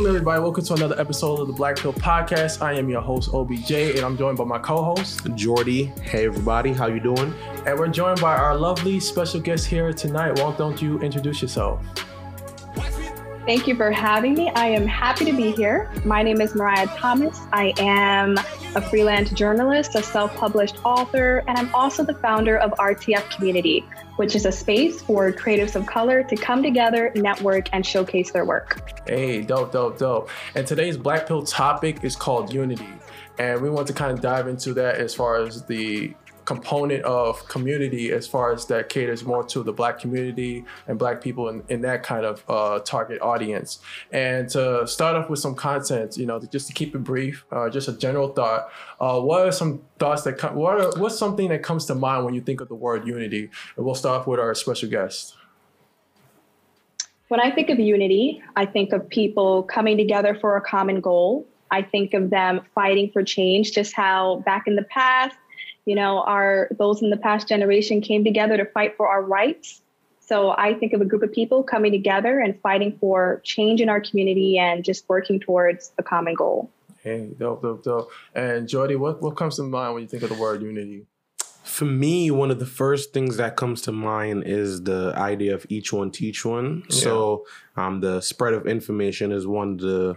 Welcome, everybody. Welcome to another episode of the Black Pill Podcast. I am your host, Obi Jay, and I'm joined by my co-host, Jordi. Hey, everybody. How you doing? And we're joined by our lovely special guest here tonight. Why don't you introduce yourself? Thank you for having me. I am happy to be here. My name is Mariah Thomas. I am a freelance journalist, a self published author, and I'm also the founder of RTF Community, which is a space for creatives of color to come together, network, and showcase their work. Hey, dope, dope, dope. And today's Black Pill topic is called unity. And we want to kind of dive into that as far as the component of community as far as that caters more to the black community and black people in, in that kind of uh, target audience. And to start off with some content, you know, just to keep it brief, uh, just a general thought. Uh, what are some thoughts that come? What are, what's something that comes to mind when you think of the word unity? And we'll start off with our special guest. When I think of unity, I think of people coming together for a common goal. I think of them fighting for change, just how back in the past you know, our those in the past generation came together to fight for our rights. So I think of a group of people coming together and fighting for change in our community and just working towards a common goal. Hey, dope, dope, dope. And Jordi, what, what comes to mind when you think of the word unity? For me, one of the first things that comes to mind is the idea of each one teach one. Yeah. So um, the spread of information is one of the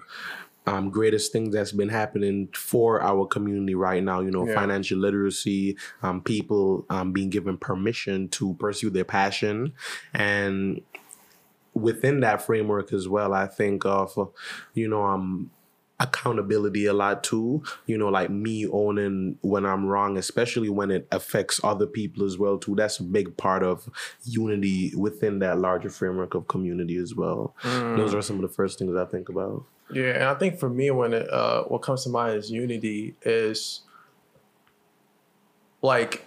um, greatest thing that's been happening for our community right now. You know, yeah. financial literacy, um, people um, being given permission to pursue their passion, and within that framework as well, I think of, you know, um accountability a lot too. You know, like me owning when I'm wrong, especially when it affects other people as well too. That's a big part of unity within that larger framework of community as well. Mm. Those are some of the first things I think about. Yeah, and I think for me, when it uh, what comes to mind is unity is like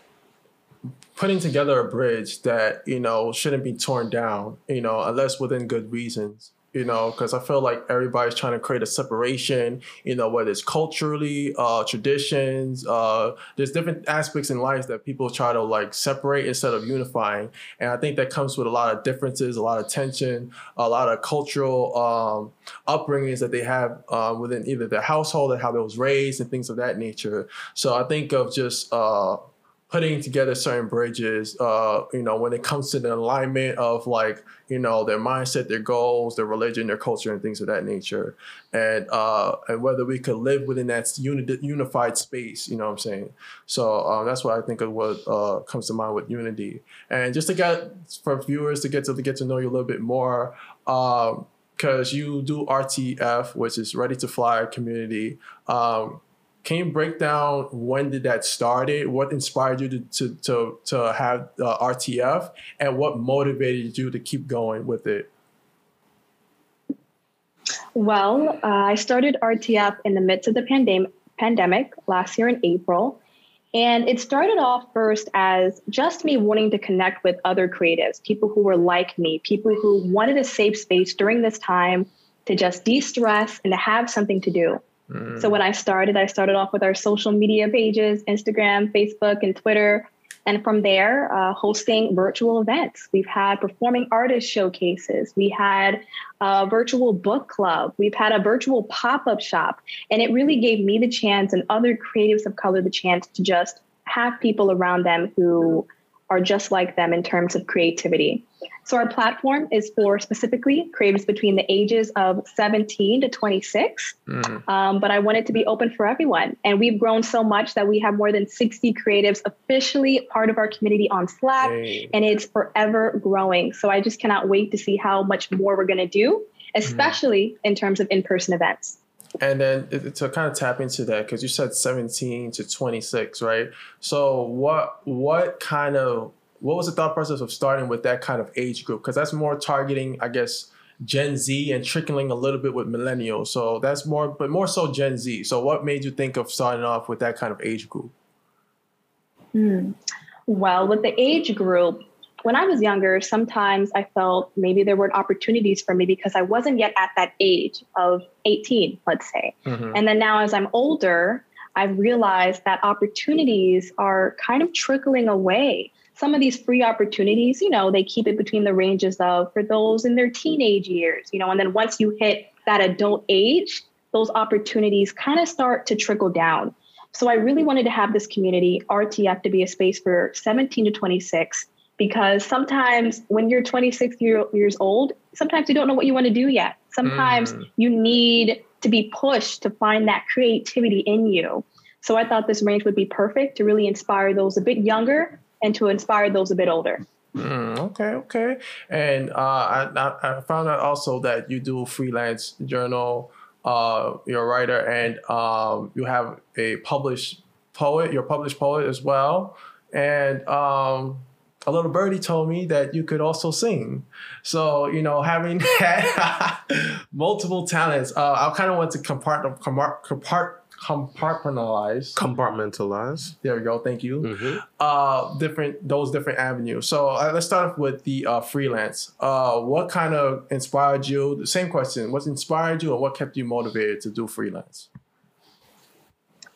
putting together a bridge that you know shouldn't be torn down, you know, unless within good reasons you know, because I feel like everybody's trying to create a separation, you know, whether it's culturally, uh, traditions, uh, there's different aspects in life that people try to like separate instead of unifying. And I think that comes with a lot of differences, a lot of tension, a lot of cultural um, upbringings that they have uh, within either their household or how they was raised and things of that nature. So I think of just, uh, putting together certain bridges uh, you know when it comes to the alignment of like you know their mindset their goals their religion their culture and things of that nature. And uh, and whether we could live within that uni- unified space you know what i'm saying? So uh, that's what i think of what uh, comes to mind with unity. And just to get for viewers to get to, to get to know you a little bit more because um, you do rtf which is ready to fly community. Um, can you break down when did that started? What inspired you to to to, to have uh, RTF, and what motivated you to keep going with it? Well, uh, I started RTF in the midst of the pandemic pandemic last year in April. And it started off first as just me wanting to connect with other creatives, people who were like me, people who wanted a safe space during this time to just de stress and to have something to do. Mm. So when I started, I started off with our social media pages Instagram, Facebook, and Twitter. And from there, uh, hosting virtual events. We've had performing artist showcases. We had a virtual book club. We've had a virtual pop up shop. And it really gave me the chance and other creatives of color the chance to just have people around them who are just like them in terms of creativity. So our platform is for specifically creatives between the ages of 17 to 26. Mm. Um, but I want it to be open for everyone. And we've grown so much that we have more than 60 creatives officially part of our community on Slack, hey. and it's forever growing. So I just cannot wait to see how much more we're going to do, especially mm. in terms of in-person events. And then to kind of tap into that, because you said 17 to 26, right? So what what kind of what was the thought process of starting with that kind of age group? Because that's more targeting, I guess, Gen Z and trickling a little bit with millennials. So that's more, but more so Gen Z. So what made you think of starting off with that kind of age group? Hmm. Well, with the age group, when I was younger, sometimes I felt maybe there weren't opportunities for me because I wasn't yet at that age of 18, let's say. Mm-hmm. And then now, as I'm older, I've realized that opportunities are kind of trickling away. some of these free opportunities, you know, they keep it between the ranges of for those in their teenage years, you know, and then once you hit that adult age, those opportunities kind of start to trickle down. So I really wanted to have this community, RTF, to be a space for 17 to 26, because sometimes when you're 26 year, years old, sometimes you don't know what you want to do yet. Sometimes mm. you need to be pushed to find that creativity in you. So I thought this range would be perfect to really inspire those a bit younger and to inspire those a bit older. Mm, okay, okay. And uh, I, I found out also that you do freelance journal. Uh, you're a writer, and um, you have a published poet. You're a published poet as well. And um, a little birdie told me that you could also sing. So, you know, having had multiple talents, uh, I kind of want to compart- compart- compart- compartmentalize. Compartmentalize. There we go thank you. Mm-hmm. uh different those different avenues. So uh, let's start off with the uh, freelance. Uh what kind of inspired you? The same question what inspired you and what kept you motivated to do freelance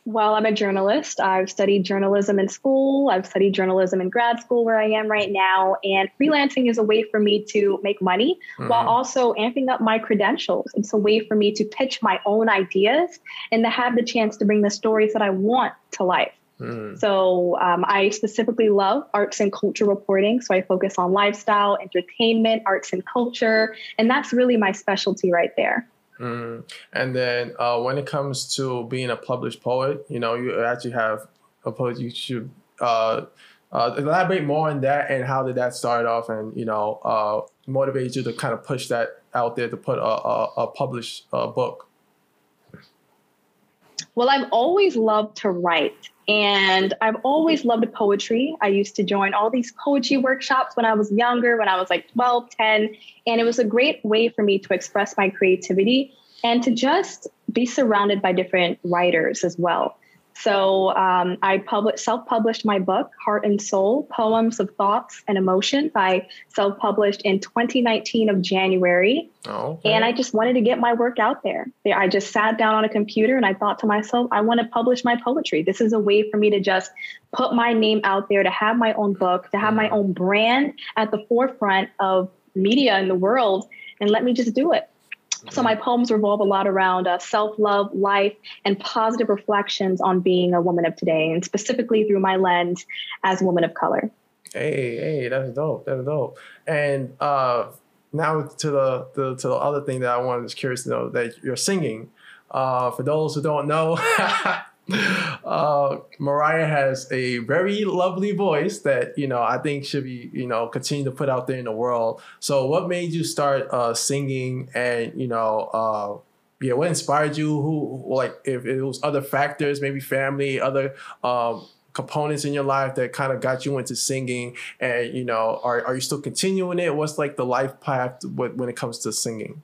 well, I'm a journalist. I've studied journalism in school. I've studied journalism in grad school where I am right now. And freelancing is a way for me to make money mm-hmm. while also amping up my credentials. It's a way for me to pitch my own ideas and to have the chance to bring the stories that I want to life. Mm. So um, I specifically love arts and culture reporting. So I focus on lifestyle, entertainment, arts and culture. And that's really my specialty right there. Mm. And then uh, when it comes to being a published poet, you know, you actually have a poet. You should uh, uh, elaborate more on that and how did that start off, and you know, uh, motivate you to kind of push that out there to put a, a, a published uh, book. Well, I've always loved to write. And I've always loved poetry. I used to join all these poetry workshops when I was younger, when I was like 12, 10. And it was a great way for me to express my creativity and to just be surrounded by different writers as well. So um, I published, self-published my book, Heart and Soul: Poems of Thoughts and Emotions. I self-published in 2019 of January, oh, okay. and I just wanted to get my work out there. I just sat down on a computer and I thought to myself, I want to publish my poetry. This is a way for me to just put my name out there, to have my own book, to have my mm. own brand at the forefront of media in the world, and let me just do it. So my poems revolve a lot around uh, self-love, life, and positive reflections on being a woman of today, and specifically through my lens as a woman of color. Hey, hey, that's dope. That's dope. And uh, now to the, the to the other thing that I wanted, curious to know that you're singing. Uh, for those who don't know, uh, Mariah has a very lovely voice that you know I think should be you know continue to put out there in the world. So, what made you start uh, singing, and you know, uh, yeah, what inspired you? Who like if it was other factors, maybe family, other um, components in your life that kind of got you into singing, and you know, are are you still continuing it? What's like the life path when it comes to singing?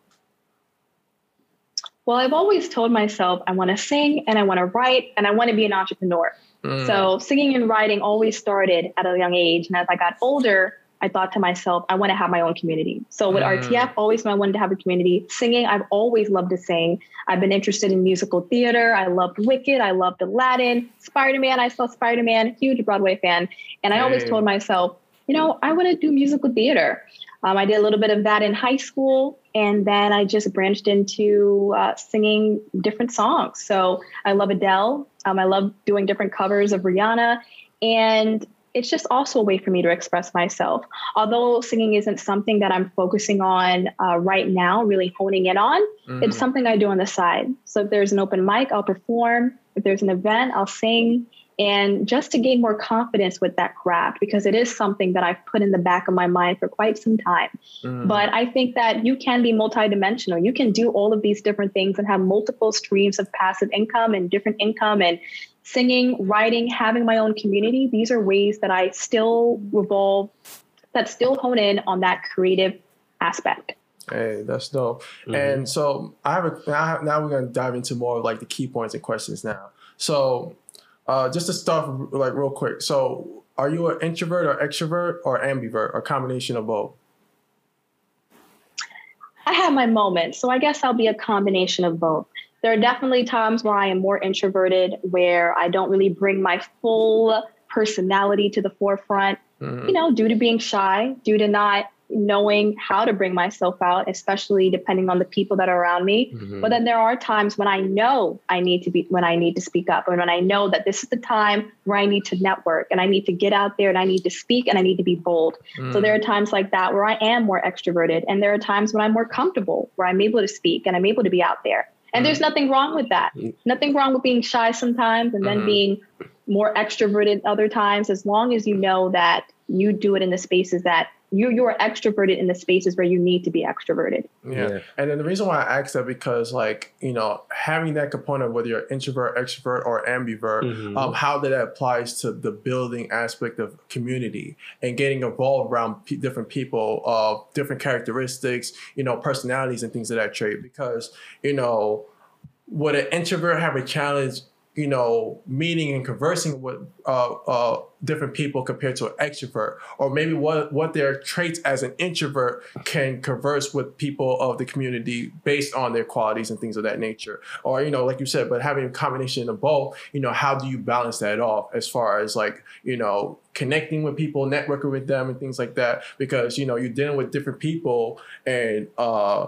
Well, I've always told myself I want to sing and I want to write and I want to be an entrepreneur. Mm. So singing and writing always started at a young age. And as I got older, I thought to myself, I want to have my own community. So with mm. RTF, always I wanted to have a community. Singing, I've always loved to sing. I've been interested in musical theater. I loved Wicked. I loved Aladdin. Spider-Man, I saw Spider-Man, huge Broadway fan. And I hey. always told myself, you know, I want to do musical theater. Um, I did a little bit of that in high school, and then I just branched into uh, singing different songs. So I love Adele. Um, I love doing different covers of Rihanna, and it's just also a way for me to express myself. Although singing isn't something that I'm focusing on uh, right now, really honing in on, mm. it's something I do on the side. So if there's an open mic, I'll perform. If there's an event, I'll sing and just to gain more confidence with that craft because it is something that I've put in the back of my mind for quite some time. Mm. But I think that you can be multidimensional. You can do all of these different things and have multiple streams of passive income and different income and singing, writing, having my own community. These are ways that I still revolve that still hone in on that creative aspect. Hey, that's dope. Mm-hmm. And so I have a now, now we're gonna dive into more of like the key points and questions now. So uh, just to start like real quick. So, are you an introvert or extrovert or ambivert or combination of both? I have my moments, so I guess I'll be a combination of both. There are definitely times where I am more introverted, where I don't really bring my full personality to the forefront. mm-hmm. you know, due to being shy, due to not knowing how to bring myself out, especially depending on the people that are around me. Mm-hmm. But then there are times when I know I need to be when I need to speak up and when I know that this is the time where I need to network and I need to get out there and I need to speak and I need to be bold. Mm. So there are times like that where I am more extroverted and there are times when I'm more comfortable where I'm able to speak and I'm able to be out there. And mm. there's nothing wrong with that. Mm. Nothing wrong with being shy sometimes and then mm-hmm. being more extroverted other times as long as you know that you do it in the spaces that you you are extroverted in the spaces where you need to be extroverted. Yeah. yeah. And then the reason why I asked that because like, you know, having that component whether you're introvert, extrovert, or ambivert, mm-hmm. um, how that applies to the building aspect of community and getting involved around p- different people of uh, different characteristics, you know, personalities and things of that trait. Because, you know, would an introvert have a challenge you know, meeting and conversing with uh, uh, different people compared to an extrovert, or maybe what what their traits as an introvert can converse with people of the community based on their qualities and things of that nature, or you know, like you said, but having a combination of both, you know, how do you balance that off as far as like you know connecting with people, networking with them, and things like that, because you know you're dealing with different people and. uh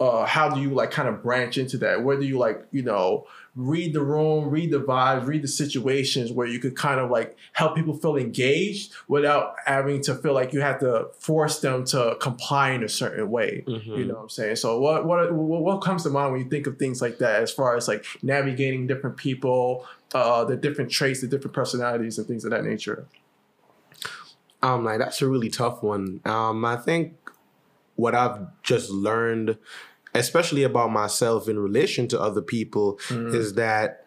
uh, how do you like kind of branch into that? Where do you like, you know, read the room, read the vibes, read the situations where you could kind of like help people feel engaged without having to feel like you have to force them to comply in a certain way. Mm-hmm. You know what I'm saying? So what what what comes to mind when you think of things like that as far as like navigating different people, uh, the different traits, the different personalities and things of that nature? Um, like that's a really tough one. Um, I think what I've just learned especially about myself in relation to other people, mm. is that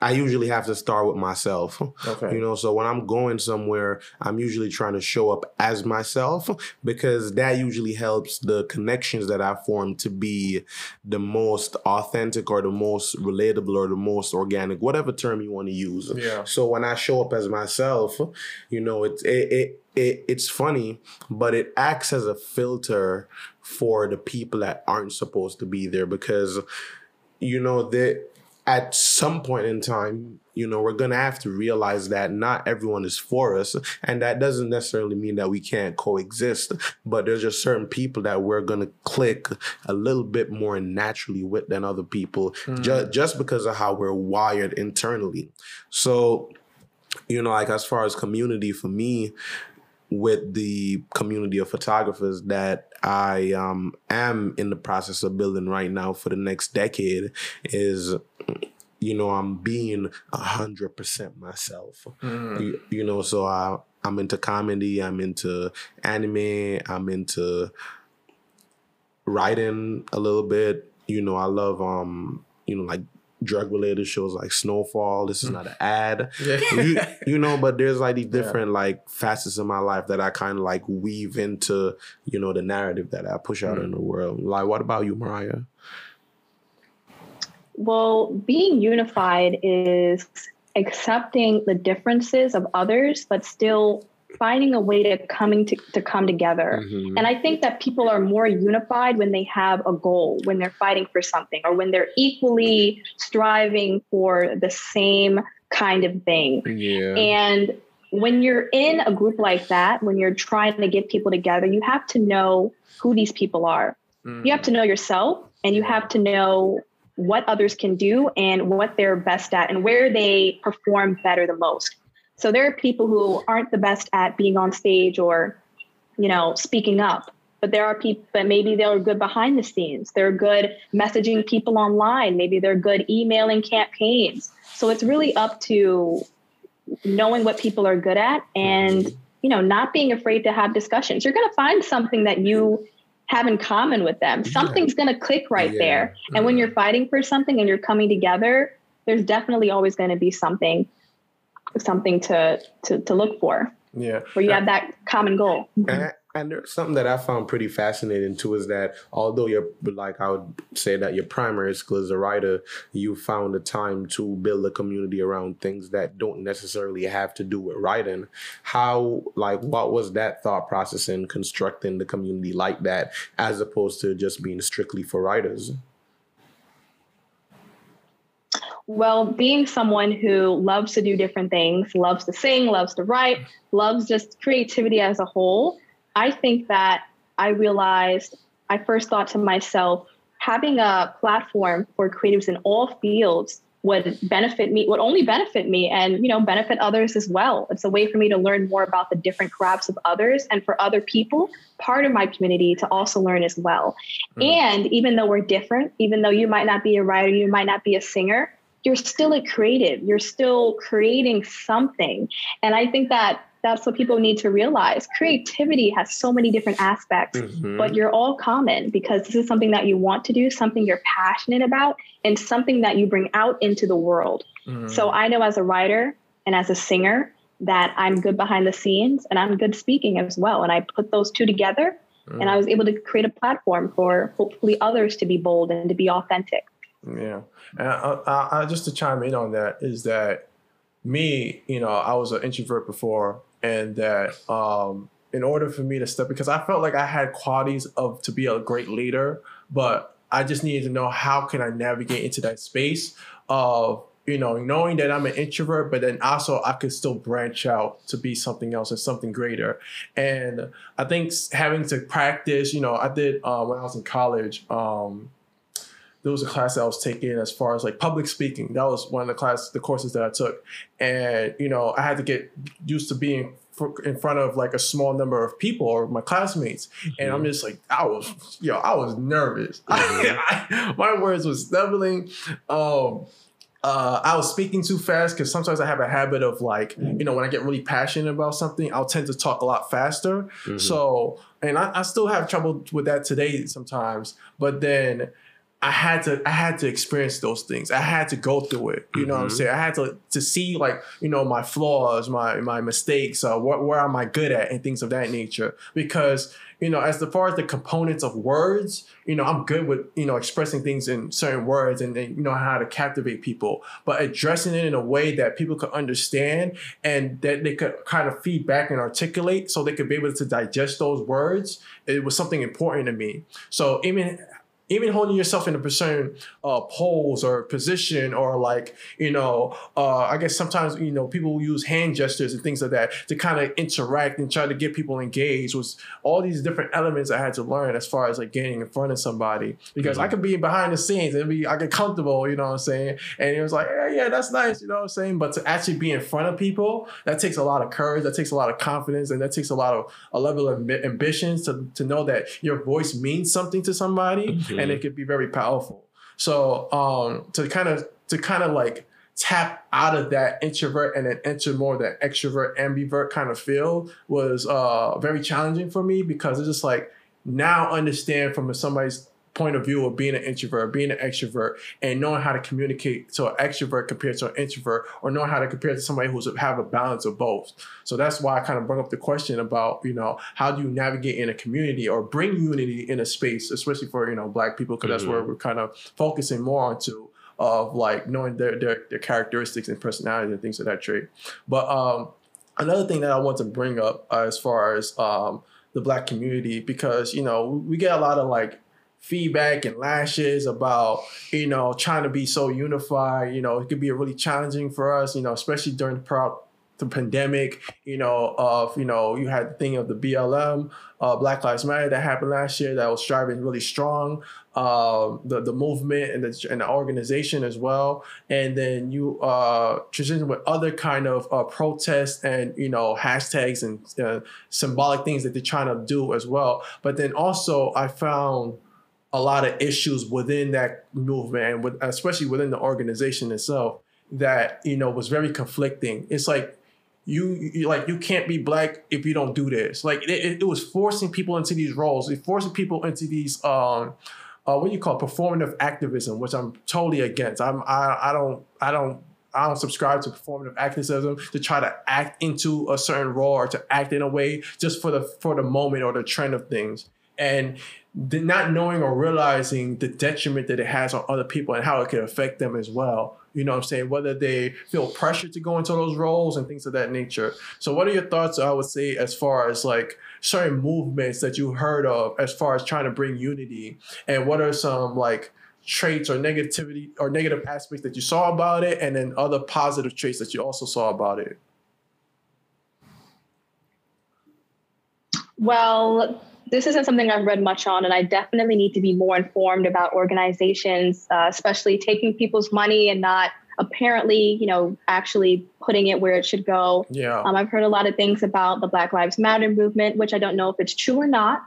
I usually have to start with myself. Okay. You know, so when I'm going somewhere, I'm usually trying to show up as myself because that usually helps the connections that I form to be the most authentic or the most relatable or the most organic, whatever term you want to use. Yeah. So when I show up as myself, you know, it it, it it, it's funny, but it acts as a filter for the people that aren't supposed to be there because you know that at some point in time, you know, we're going to have to realize that not everyone is for us. And that doesn't necessarily mean that we can't coexist, but there's just certain people that we're going to click a little bit more naturally with than other people mm. just, just because of how we're wired internally. So, you know, like as far as community for me, with the community of photographers that I um, am in the process of building right now for the next decade is you know I'm being a hundred percent myself. Mm. You, you, know, so I I'm into comedy, I'm into anime, I'm into writing a little bit. You know, I love um you know like drug related shows like Snowfall. This is not an ad, yeah. you, you, know. But there's like these different yeah. like facets of my life that I kind of like weave into you know the narrative that I push out mm. in the world. Like, what about you, Mariah? Well, being unified is accepting the differences of others, but still finding a way to coming to, to come together. Mm-hmm. And I think that people are more unified when they have a goal, when they're fighting for something, or when they're equally striving for the same kind of thing. Yeah. And when you're in a group like that, when you're trying to get people together, you have to know who these people are. Mm. You have to know yourself and you have to know what others can do and what they're best at and where they perform better the most. So there are people who aren't the best at being on stage or, you know, speaking up. But there are people that maybe they're good behind the scenes. They're good messaging people online. Maybe they're good emailing campaigns. So it's really up to knowing what people are good at and you know not being afraid to have discussions. You're going to find something that you have in common with them. Something's going to click right yeah. there. And when you're fighting for something and you're coming together, there's definitely always going to be something something to to to look for. Yeah, where you have that common goal. And, and there's something that I found pretty fascinating too is that although you're like I would say that your primary skill as a writer, you found the time to build a community around things that don't necessarily have to do with writing. How like what was that thought process in constructing the community like that as opposed to just being strictly for writers? Well, being someone who loves to do different things, loves to sing, loves to write, loves just creativity as a whole, I think that I realized I first thought to myself, having a platform for creatives in all fields would benefit me would only benefit me and you know benefit others as well it's a way for me to learn more about the different crafts of others and for other people part of my community to also learn as well mm. and even though we're different even though you might not be a writer you might not be a singer you're still a creative you're still creating something and i think that that's what people need to realize. Creativity has so many different aspects, mm-hmm. but you're all common because this is something that you want to do, something you're passionate about, and something that you bring out into the world. Mm-hmm. So I know as a writer and as a singer that I'm good behind the scenes and I'm good speaking as well. And I put those two together mm-hmm. and I was able to create a platform for hopefully others to be bold and to be authentic. Yeah. And I, I, I, just to chime in on that is that me, you know, I was an introvert before and that um, in order for me to step because I felt like I had qualities of to be a great leader, but I just needed to know how can I navigate into that space of you know knowing that I'm an introvert, but then also I could still branch out to be something else or something greater. And I think having to practice, you know, I did uh, when I was in college. Um, there was a class that I was taking as far as like public speaking. That was one of the class, the courses that I took, and you know, I had to get used to being in front of like a small number of people or my classmates, mm-hmm. and I'm mm-hmm. just like, I was, yo, I was nervous. Mm-hmm. My words was stumbling. Um, uh, I was speaking too fast because sometimes I have a habit of like, you know, when I get really passionate about something, I'll tend to talk a lot faster. Mm-hmm. So, and I, I, still have trouble with that today sometimes. But then I had to I had to experience those things. I had to go through it. You know mm-hmm. what I'm mm-hmm. saying? I had to to see like, you know, my flaws, my my mistakes, uh, what where am I good at and things of that nature. Because, you know, as far as the components of words, you know, I'm good with, you know, expressing things in certain words and then you know how to captivate people. But addressing it in a way that people could understand and that they could kind of feedback and articulate so they could be able to digest those words, it was something important to me. So even even holding yourself in a certain uh, pose or position or like you know uh, i guess sometimes you know people use hand gestures and things like that to kind of interact and try to get people engaged was all these different elements i had to learn as far as like getting in front of somebody. Because mm-hmm. i could be behind the scenes and be i get comfortable you know what i'm saying? And it was like yeah yeah that's nice you know what i'm saying? But to actually be in front of people that takes a lot of courage that takes a lot of confidence and that takes a lot of a level of ambitions to, to know that your voice means something to somebody mm-hmm and it could be very powerful. So um, to kind of to kind of like tap out of that introvert and then enter more that extrovert ambivert kind of feel was uh, very challenging for me because it's just like now understand from somebody's point of view of being an introvert, being an extrovert, and knowing how to communicate to an extrovert compared to an introvert, or knowing how to compare to somebody who's have a balance of both. So that's why I kind of bring up the question about, you know, how do you navigate in a community or bring unity in a space, especially for, you know, black people, because mm-hmm. that's where mm-hmm. we're kind of focusing more onto of like knowing their, their their characteristics and personality and things of that trait. But um another thing that I want to bring up uh, as far as um the black community because you know we get a lot of like feedback and lashes about you know trying to be so unified. You know it could be really challenging for us you know especially during the, the pandemic you know of you know you had the thing of the blm uh, black lives matter that happened last year that was driving really strong uh, the, the movement and the, and the organization as well. And then you uh, transition with other kind of uh, protests and you know hashtags and uh, symbolic things that they're trying to do as well. But then also i found a lot of issues within that movement and with, especially within the organization itself that you know was very conflicting it's like you, you like you can't be black if you don't do this like it, it was forcing people into these roles it forcing people into these um uh, what do you call it? performative activism which i'm totally against i'm i, I don't i don't I don't subscribe to performative activism to try to act into a certain role or to act in a way just for the for the moment or the trend of things. And not knowing or realizing the detriment that it has on other people and how it can affect them as well. You know what I'm saying? Whether they feel pressure to go into those roles and things of that nature. So, what are your thoughts, I would say, as far as like certain movements that you heard of as far as trying to bring unity? And what are some like traits or negativity or negative aspects that you saw about it, and then other positive traits that you also saw about it? Well, this isn't something I've read much on, and I definitely need to be more informed about organizations, uh, especially taking people's money and not apparently, you know, actually putting it where it should go. Yeah. Um, I've heard a lot of things about the Black Lives Matter movement, which I don't know if it's true or not,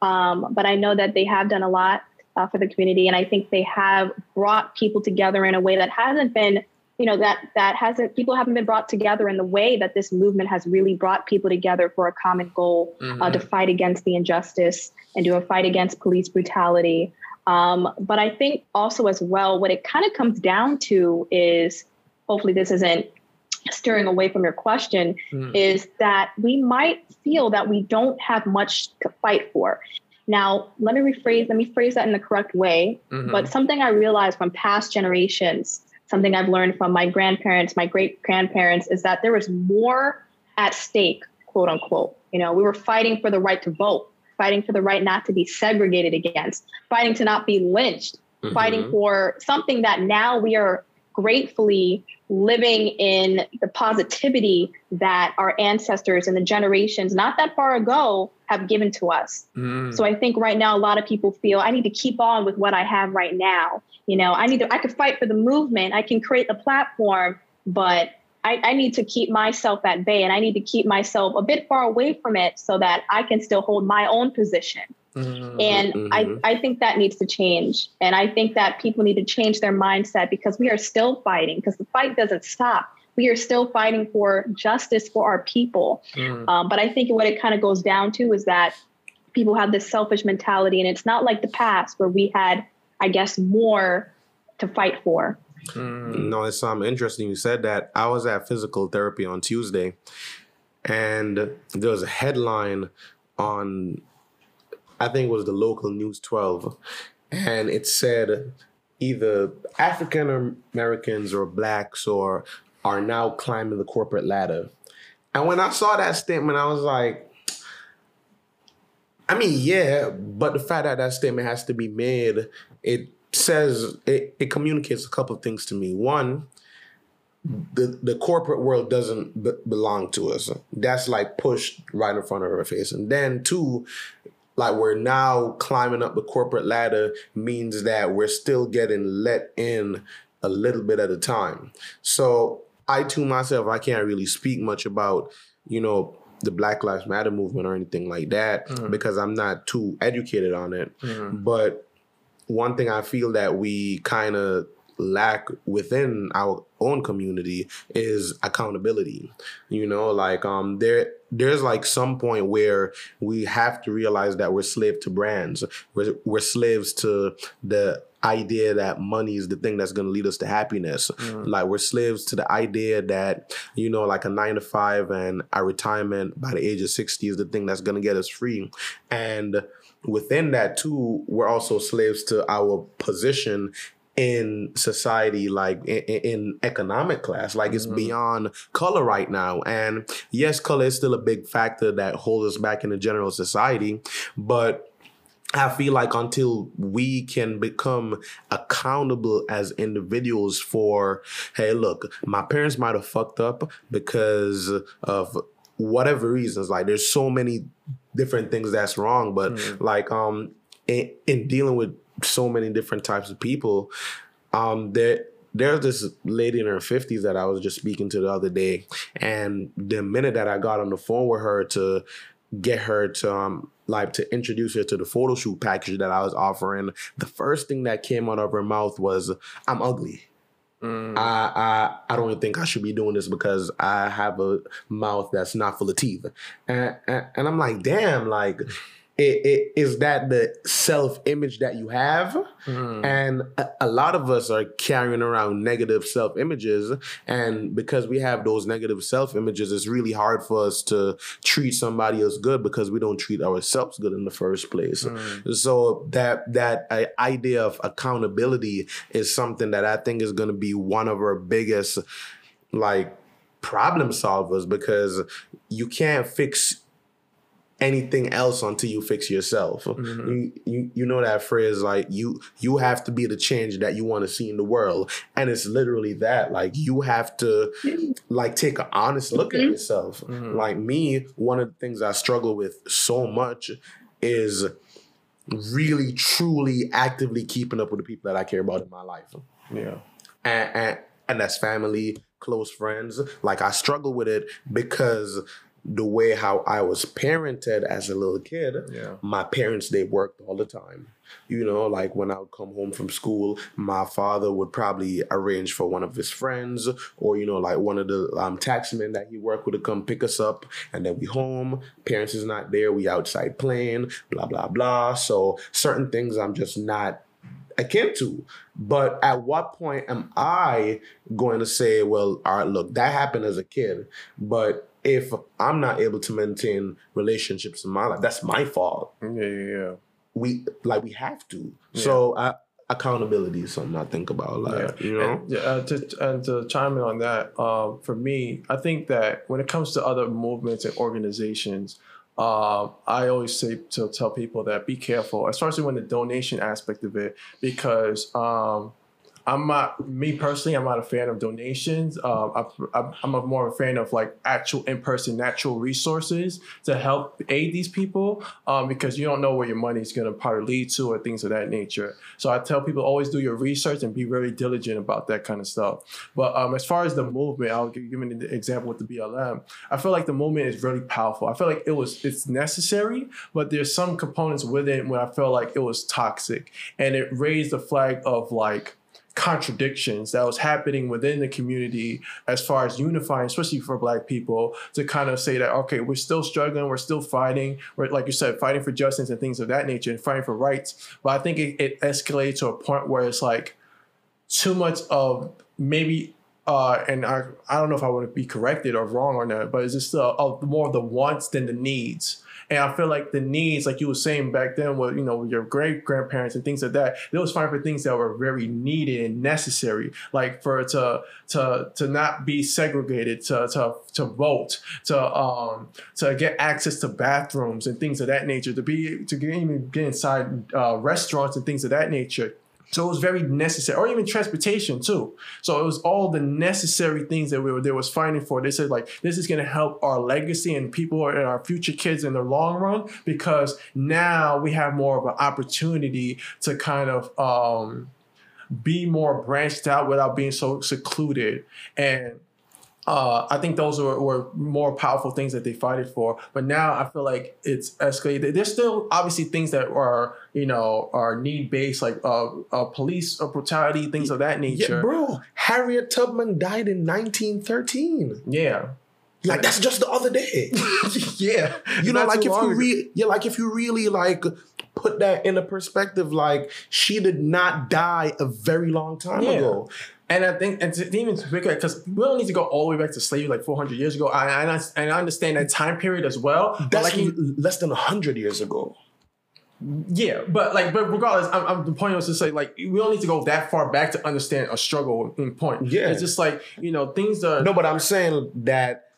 um, but I know that they have done a lot uh, for the community, and I think they have brought people together in a way that hasn't been you know that that hasn't people haven't been brought together in the way that this movement has really brought people together for a common goal mm-hmm. uh, to mm-hmm. fight against the injustice and do a fight against police brutality um, but i think also as well what it kind of comes down to is hopefully this isn't steering away from your question mm. is that we might feel that we don't have much to fight for now let me rephrase let me phrase that in the correct way mm-hmm. but something i realized from past generations something I've learned from my grandparents, my great grandparents, is that there was more at stake, quote unquote. You know, we were fighting for the right to vote, fighting for the right not to be segregated against, fighting to not be lynched, mm-hmm. fighting for something that now we are gratefully living in the positivity that our ancestors and the generations not that far ago have given to us. Mm. So I think right now a lot of people feel I need to keep on with what I have right now. You know, I need to I could fight for the movement, I can create the platform, but I, I need to keep myself at bay and I need to keep myself a bit far away from it so that I can still hold my own position. Mm-hmm. And mm-hmm. I, I think that needs to change. And I think that people need to change their mindset because we are still fighting, because the fight doesn't stop. We are still fighting for justice for our people. Mm. Um, but I think what it kind of goes down to is that people have this selfish mentality, and it's not like the past where we had, I guess, more to fight for. Mm. No, it's um interesting you said that. I was at physical therapy on Tuesday, and there was a headline on I think it was the local News 12, and it said either African Americans or blacks or are now climbing the corporate ladder. And when I saw that statement, I was like, I mean, yeah, but the fact that that statement has to be made, it says it, it communicates a couple of things to me. One, the the corporate world doesn't b- belong to us. That's like pushed right in front of our face. And then two, like we're now climbing up the corporate ladder means that we're still getting let in a little bit at a time. So I to myself, I can't really speak much about, you know, the Black Lives Matter movement or anything like that mm-hmm. because I'm not too educated on it. Mm-hmm. But one thing I feel that we kind of lack within our own community is accountability. You know, like um there there's like some point where we have to realize that we're slave to brands. We're, we're slaves to the idea that money is the thing that's going to lead us to happiness. Mm. Like we're slaves to the idea that, you know, like a nine to five and a retirement by the age of 60 is the thing that's going to get us free. And within that too, we're also slaves to our position in society, like in, in economic class. Like it's mm-hmm. beyond color right now. And yes, color is still a big factor that holds us back in the general society, but I feel like until we can become accountable as individuals for, hey, look, my parents might have fucked up because of whatever reasons. Like there's so many different things that's wrong, but mm. like um in, in dealing with so many different types of people. Um, there there's this lady in her 50s that I was just speaking to the other day, and the minute that I got on the phone with her to get her to um like to introduce her to the photo shoot package that I was offering, the first thing that came out of her mouth was, "I'm ugly." Mm. I, I I don't think I should be doing this because I have a mouth that's not full of teeth, and, and, and I'm like, damn, like it, it is that the self image that you have, mm. and a, a, lot of us are carrying around negative self images, and because we have those negative self images, it's really hard for us to treat somebody else good because we don't treat ourselves good in the first place. Mm. So that that uh, idea of accountability is something that I think is going to be one of our biggest like problem solvers because you can't fix anything else until you fix yourself. Mm-hmm. You, you you know that phrase like you you have to be the change that you want to see in the world, and it's literally that. Like you have to like take an honest look at yourself. Mm-hmm. Like me, one of the things I struggle with so much is really truly actively keeping up with the people that I care about in my life Yeah. and, and and that's family, close friends. Like I struggle with it because the way how I was parented as a little kid, Yeah. my parents they worked all the time. You know, like when I would come home from school, my father would probably arrange for one of his friends or you know, like one of the um, taxmen that he worked with to come pick us up, and then we home. Parents is not there. We outside playing, blah blah blah. So certain things I'm just not akin to. But at what point am I going to say, well, all right, look, that happened as a kid, but if I'm not able to maintain relationships in my life, that's my fault. Yeah. Yeah. yeah. We like we have to. So I, accountability is something I think about. Like you know, And, yeah, uh, to, and to chime in on that, um, for me, I think that when it comes to other movements and organizations, um, I always say to tell people that be careful, especially when the donation aspect of it, because um, I'm not me personally. I'm not a fan of donations. Um, I'm, I'm, I'm a more of a fan of like actual in-person natural resources to help aid these people um, because you don't know where your money is going to probably lead to or things of that nature. So I tell people always do your research and be very diligent about that kind of stuff. But um, as far as the movement, I'll give you an example with the BLM. I feel like the movement is really powerful. I feel like it was it's necessary, but there's some components within where I felt like it was toxic and it raised the flag of like contradictions that was happening within the community as far as unifying, especially for black people, to kind of say that, okay, we're still struggling, we're still fighting, we're, like you said, fighting for justice and things of that nature and fighting for rights. But I think it, it escalated to a point where it's like too much of maybe uh, and I, I don't know if I want to be corrected or wrong or not, but it's just uh, more of the wants than the needs. And I feel like the needs, like you were saying back then, with you know your great grandparents and things like that, they was fighting for things that were very needed and necessary, like for to to to not be segregated, to to to vote, to um to get access to bathrooms and things of that nature, to be to get, even get inside uh, restaurants and things of that nature. So it was very necessary, or even transportation too. So it was all the necessary things that we were there was fighting for. They said like this is going to help our legacy and people and our future kids in the long run because now we have more of an opportunity to kind of um, be more branched out without being so secluded and uh, I think those were, were more powerful things that they fought for. But now I feel like it's escalated. There's still obviously things that are, you know, are need based, like uh, uh, police or brutality, things of that nature. yeah, bro. Harriet Tubman died in 1913. Yeah. Like that's just the other day. yeah. You know, like if you ago. re- yeah, like if you really like put that in a perspective, like she did not die a very long time Yeah. ago. And I think, and to even because we don't need to go all the way back to slavery, like 400 years ago. I, I, and I understand that time period as well. But That's like, less than hundred years ago. Yeah, but like, but regardless, I'm, I'm, the point was to say, like, we don't need to go that far back to understand a struggle in point. Yeah. It's just like, you know, things are. No, but I'm saying that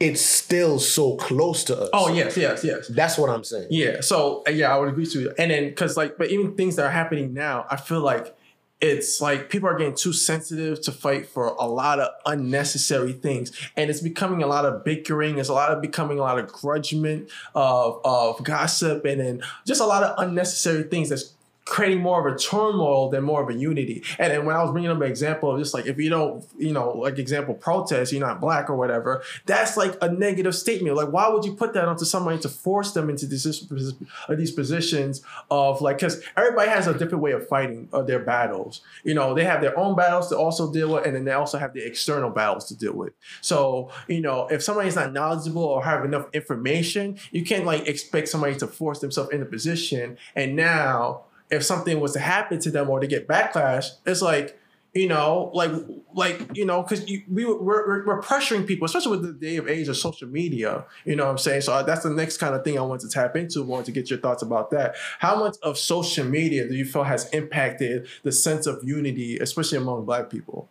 it's still so close to us. Oh, yes, yes, yes. That's what I'm saying. Yeah. So uh, yeah, I would agree to you. And then because like, but even things that are happening now, I feel like it's like people are getting too sensitive to fight for a lot of unnecessary things, and it's becoming a lot of bickering. It's a lot of becoming a lot of grudgement of of gossip, and then just a lot of unnecessary things that's creating more of a turmoil than more of a unity. And then when I was bringing up an example of just like if you don't, you know, like example protest, you're not black or whatever, that's like a negative statement. Like why would you put that onto somebody to force them into these uh, these positions of like because everybody has a different way of fighting uh, their battles. You know, they have their own battles to also deal with, and then they also have the external battles to deal with. So you know, if somebody's not knowledgeable or have enough information, you can't like expect somebody to force themselves in a position. And now if something was to happen to them or to get backlash, it's like, you know, like, like, you know, because we we're, we're, pressuring people, especially with the day of age of social media. You know what I'm saying? So that's the next kind of thing I want to tap into. I want to get your thoughts about that. How much of social media do you feel has impacted the sense of unity, especially among Black people?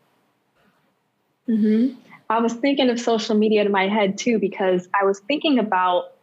hmm I was thinking of social media in my head too because I was thinking about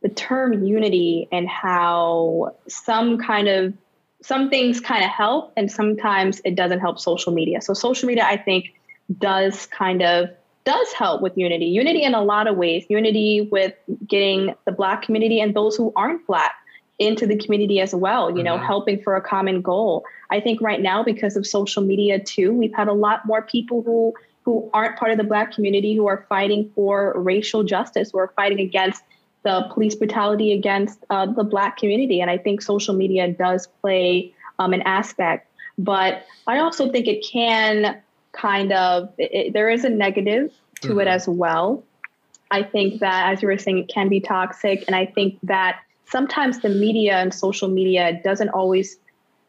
the term unity and how some kind of some things kind of help and sometimes it doesn't help social media. So social media I think does kind of does help with unity. Unity in a lot of ways. Unity with getting the black community and those who aren't black into the community as well, you know, mm-hmm. helping for a common goal. I think right now because of social media too, we've had a lot more people who who aren't part of the black community who are fighting for racial justice, who are fighting against the police brutality against uh, the black community. And I think social media does play um, an aspect. But I also think it can kind of, it, there is a negative to mm-hmm. it as well. I think that, as you were saying, it can be toxic. And I think that sometimes the media and social media doesn't always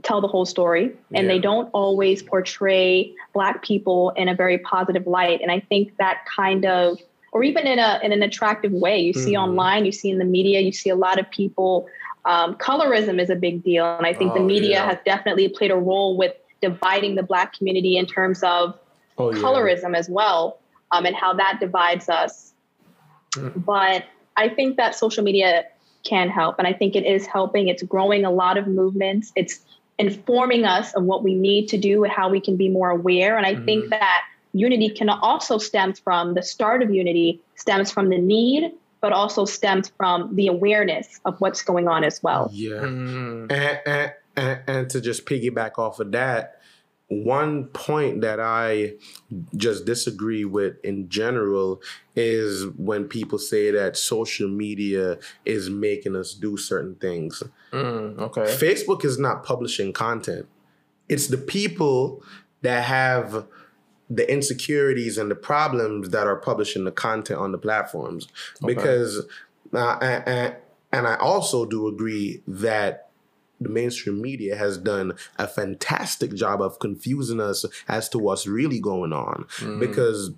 tell the whole story and yeah. they don't always portray black people in a very positive light and i think that kind of or even in a in an attractive way. You see mm-hmm. online, you see in the media, you see a lot of people. Um, colorism is a big deal, and I think oh, the media yeah. has definitely played a role with dividing the Black community in terms of oh, colorism yeah. as well, um, and how that divides us. Mm. But I think that social media can help, and I think it is helping. It's growing a lot of movements. It's informing us of what we need to do and how we can be more aware. And I mm. think that unity can also stem from the start of unity stems from the need but also stems from the awareness of what's going on as well yeah mm. and, and, and, and to just piggyback off of that one point that I just disagree with in general is when people say that social media is making us do certain things. Mm, okay. Facebook is not publishing content. It's the people that have the insecurities and the problems that are publishing the content on the platforms okay. because uh, and, and I also do agree that the mainstream media has done a fantastic job of confusing us as to what's really going on mm. because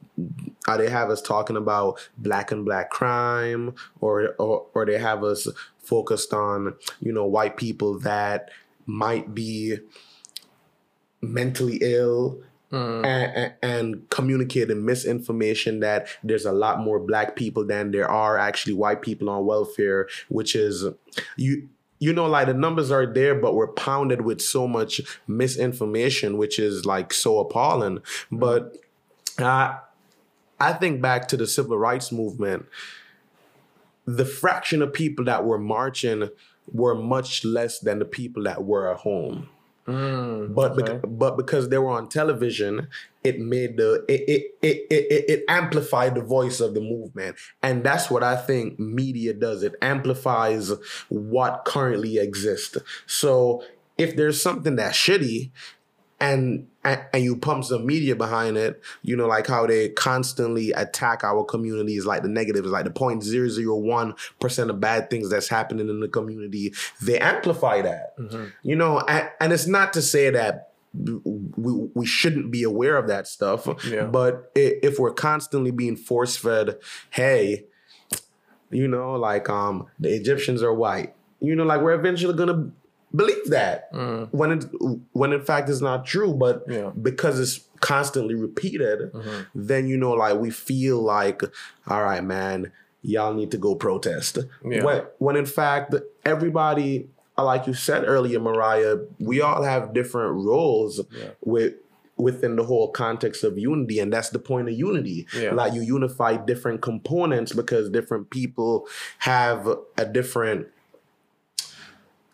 uh, they have us talking about black and black crime or, or or they have us focused on you know white people that might be mentally ill Mm. And, and, communicating misinformation that there's a lot more black people than there are actually white people on welfare, which is you you know like the numbers are there but we're pounded with so much misinformation which is like so appalling. But uh, i think back to the civil rights movement the fraction of people that were marching were much less than the people that were at home Mm, but okay. beca- but because they were on television, it made the it, it it, it it amplified the voice of the movement, and that's what I think media does. It amplifies what currently exists. So if there's something that's shitty, and, and you pump some media behind it, you know, like how they constantly attack our communities, like the negatives, like the point zero zero one percent of bad things that's happening in the community. They amplify that, mm-hmm. you know, and, and it's not to say that we, we shouldn't be aware of that stuff, yeah. but if we're constantly being force fed, hey, you know, like um, the Egyptians are white, you know, like we're eventually gonna believe that mm. when it when in fact it's not true but yeah. because it's constantly repeated mm-hmm. then you know like we feel like all right man y'all need to go protest yeah. when when in fact everybody like you said earlier mariah we all have different roles yeah. with within the whole context of unity and that's the point of unity yeah. like you unify different components because different people have a different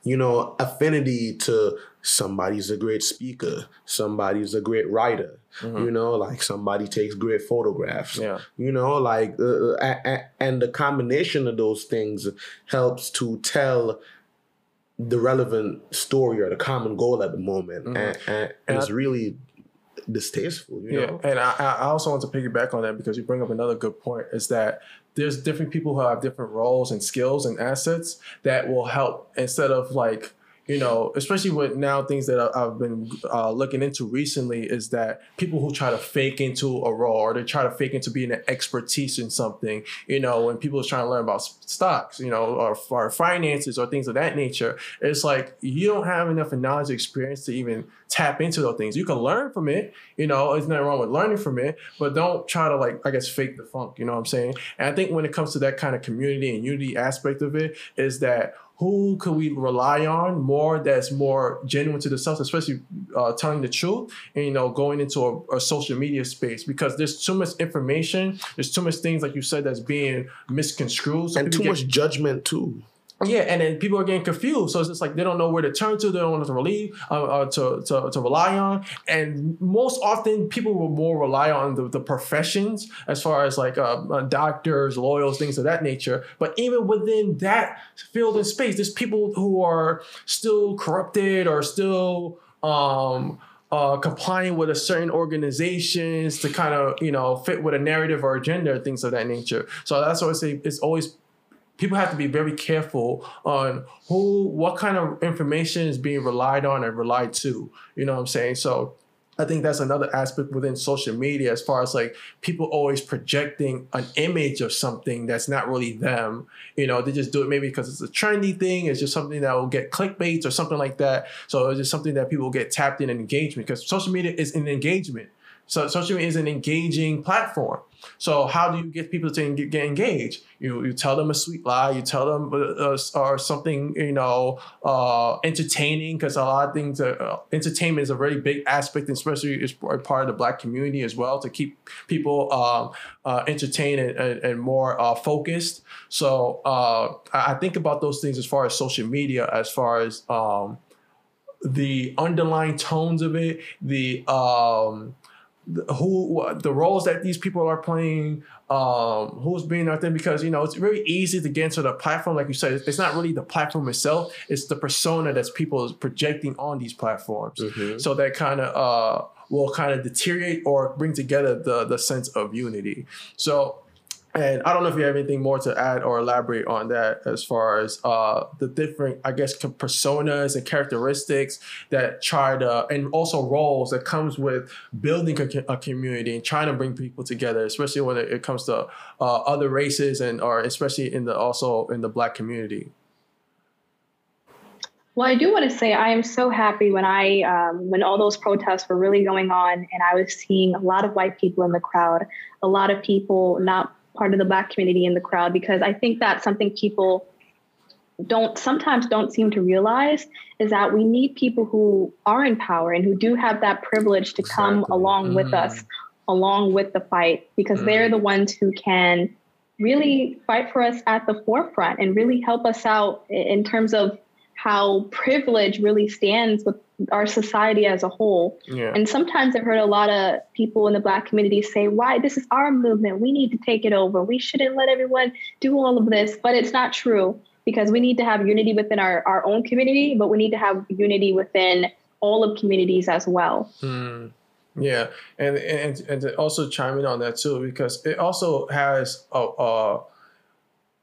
you know, affinity to somebody's a great speaker, somebody's a great writer, mm-hmm. you know, like somebody takes great photographs, yeah. you know, like, uh, uh and the combination of those things helps to tell the relevant story or the common goal at the moment. Mm-hmm. And, and, and, it's really distasteful, you yeah. know? And I, I also want to piggyback on that because you bring up another good point is that there's different people who have different roles and skills and assets that will help instead of like you know, especially with now things that I've been uh, looking into recently, is that people who try to fake into a role or they try to fake into being an expertise in something, you know, when people are trying to learn about stocks, you know, or, or finances or things of that nature, it's like you don't have enough knowledge experience to even tap into those things. You can learn from it, you know, there's nothing wrong with learning from it, but don't try to like, I guess, fake the funk, you know what I'm saying? And I think when it comes to that kind of community and unity aspect of it, is that who could we rely on more that's more genuine to themselves, especially uh, telling the truth and you know going into a, a, social media space because there's too much information, there's too much things like you said that's being misconstrued, so and too get, much judgment too. Yeah, and then people are getting confused. So it's just like they don't know where to turn to. They don't know to relieve, uh, uh, to, to, to rely on. And most often, people will more rely on the, the professions as far as like uh, uh, doctors, lawyers, things of that nature. But even within that field and space, there's people who are still corrupted or still um, uh, complying with a certain organizations to kind of you know fit with a narrative or agenda, things of that nature. So that's why I say it's always people have to be very careful on who, what kind of information is being relied on and relied to. You know what I'm saying? So I think that's another aspect within social media as far as like people always projecting an image of something that's not really them. You know, they just do it maybe because it's a trendy thing, it's just something that will get clickbaits or something like that. So it's just something that people get tapped in and engagement because social media is an engagement. So social media is an engaging platform. So how do you get people to get engaged? You you tell them a sweet lie, you tell them uh, uh or something you know uh, entertaining because a lot of things uh, entertainment is a very big aspect, especially as part of the Black community as well to keep people um, uh, entertained and, and, and more uh, focused. So I think about those things as far as social media, as far as um, the underlying tones of it, the um, who the roles that these people are playing, um, who's being out there because you know it's very easy to get into the platform, like you said. It's not really the platform itself; it's the persona that's people is projecting on these platforms. Mm-hmm. So that kind of uh, will kind of deteriorate or bring together the the sense of unity. So and I don't know if you have anything more to add or elaborate on that as far as uh, the different, I guess, personas and characteristics that try to, and also roles that comes with building a, community and trying to bring people together, especially when it, it comes to uh, other races and or especially in the also in the Black community. Well, I do want to say I am so happy when I um, when all those protests were really going on, and I was seeing a lot of white people in the crowd, a lot of people not part of the black community in the crowd because I think that's something people don't sometimes don't seem to realize is that we need people who are in power and who do have that privilege to exactly. come along mm. with us along with the fight because mm. they're the ones who can really fight for us at the forefront and really help us out in terms of how privilege really stands with our society as a whole. Yeah. And sometimes I've heard a lot of people in the Black community say, why this is our movement. We need to take it over. We shouldn't let everyone do all of this. But it's not true because we need to have unity within our, our own community, but we need to have unity within all of communities as well. Hmm. Yeah, and, and and to also chime in on that too, because it also has a, a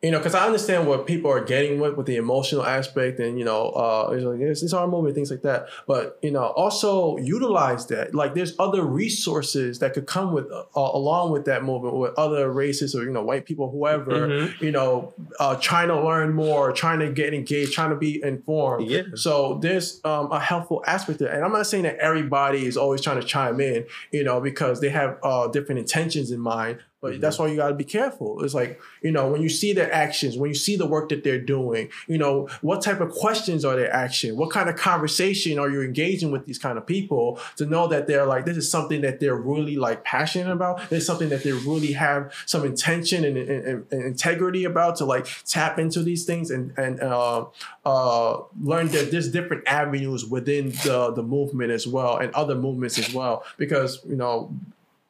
you know, because I understand what people are getting with with the emotional aspect, and you know, uh, it's like it's, it's our movement, things like that. But you know, also utilize that. Like, there's other resources that could come with uh, along with that movement with other races or you know, white people, whoever. Mm-hmm. You know, uh, trying to learn more, trying to get engaged, trying to be informed. Yeah. So there's um, a helpful aspect there, and I'm not saying that everybody is always trying to chime in, you know, because they have uh, different intentions in mind. But mm-hmm. that's why you got to be careful. It's like, you know, when you see their actions, when you see the work that they're doing, you know, what type of questions are they asking? What kind of conversation are you engaging with these kind of people to know that they're like, this is something that they're really like passionate about. It's something that they really have some intention and, and, and integrity about to like tap into these things and, and uh, uh, learn that there's different avenues within the, the movement as well and other movements as well. Because, you know,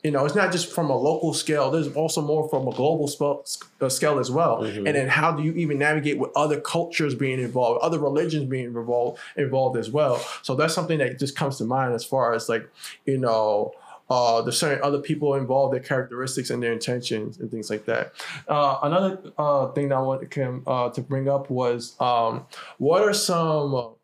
you know, it's not just from a local scale. There's also more from a global uh, scale as well. Mm-hmm. And then how do you even navigate with other cultures being involved, other religions being involved, involved as well? So that's something that just comes to mind as far as like, you know, uh, there's certain other people involved, their characteristics and their intentions and things like that. Uh, another uh, thing that I wanted to, uh, to bring up was um, what are some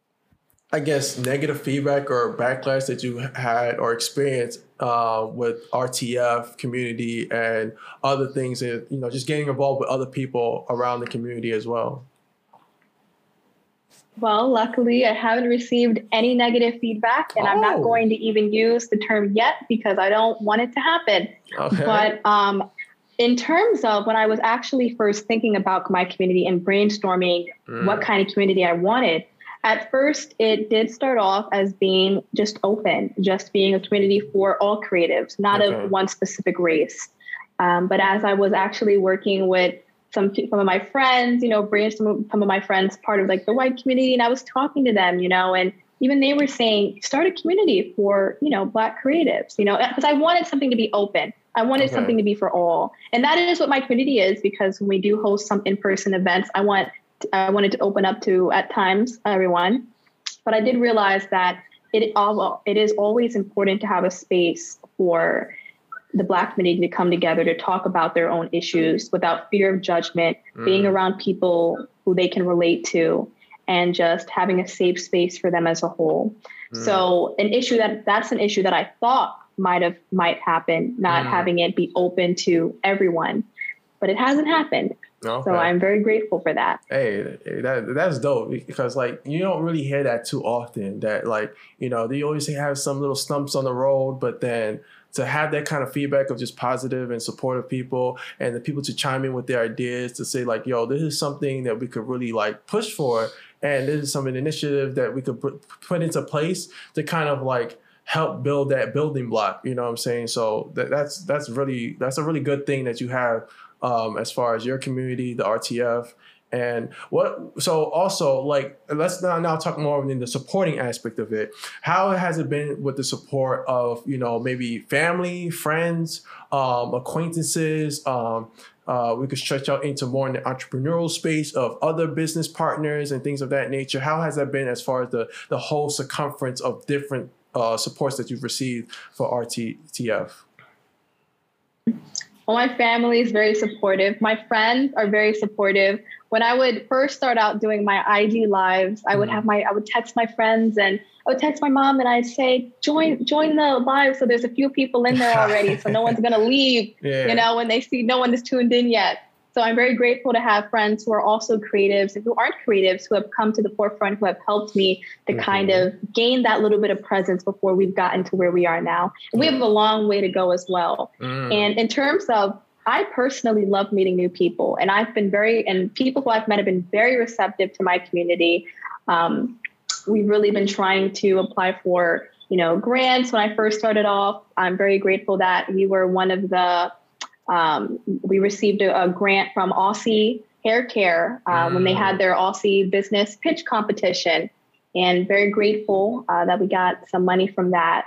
I guess, negative feedback or backlash that you had or experienced uh, with RTF community and other things, and you know, just getting involved with other people around the community as well? Well, luckily, I haven't received any negative feedback, and oh. I'm not oh. going to even use the term yet because I don't want it to happen. Okay. But um, in terms of when I was actually first thinking about my community and brainstorming mm. what kind of community I wanted, at first it did start off as being just open, just being a community for all creatives, not okay. of one specific race. Um, but as I was actually working with some some of my friends, you know, bringing some some of my friends part of like the white community, and I was talking to them, you know, and even they were saying start a community for you know black creatives, you know, because I wanted something to be open. I wanted okay. something to be for all, and that is what my community is. Because when we do host some in person events, I want I wanted to open up to at times everyone, but I did realize that it all it is always important to have a space for the black community to come together to talk about their own issues without fear of judgment, mm. being around people who they can relate to, and just having a safe space for them as a whole. Mm. So an issue that that's an issue that I thought might have might happen, not mm. having it be open to everyone, but it hasn't happened. Okay. So I'm very grateful for that. Hey, that that's dope because like you don't really hear that too often. That like you know they always have some little stumps on the road, but then to have that kind of feedback of just positive and supportive people and the people to chime in with their ideas to say like yo this is something that we could really like push for and this is some initiative that we could put into place to kind of like help build that building block you know what i'm saying so that, that's that's really that's a really good thing that you have um, as far as your community the rtf and what so also like let's now now talk more in the supporting aspect of it. How has it been with the support of you know maybe family friends um, acquaintances? Um, uh, we could stretch out into more in the entrepreneurial space of other business partners and things of that nature. How has that been as far as the the whole circumference of different uh, supports that you've received for rttf well, my family is very supportive. My friends are very supportive when I would first start out doing my IG lives, I would mm-hmm. have my I would text my friends and I would text my mom and I'd say, join join the live. So there's a few people in there already. so no one's gonna leave, yeah. you know, when they see no one is tuned in yet. So I'm very grateful to have friends who are also creatives and who aren't creatives who have come to the forefront, who have helped me to mm-hmm. kind of gain that little bit of presence before we've gotten to where we are now. And we have a long way to go as well. Mm. And in terms of I personally love meeting new people, and I've been very, and people who I've met have been very receptive to my community. Um, we've really been trying to apply for, you know, grants. When I first started off, I'm very grateful that we were one of the, um, we received a, a, grant from Aussie Hair Care uh, mm. when they had their Aussie business pitch competition, and very grateful uh, that we got some money from that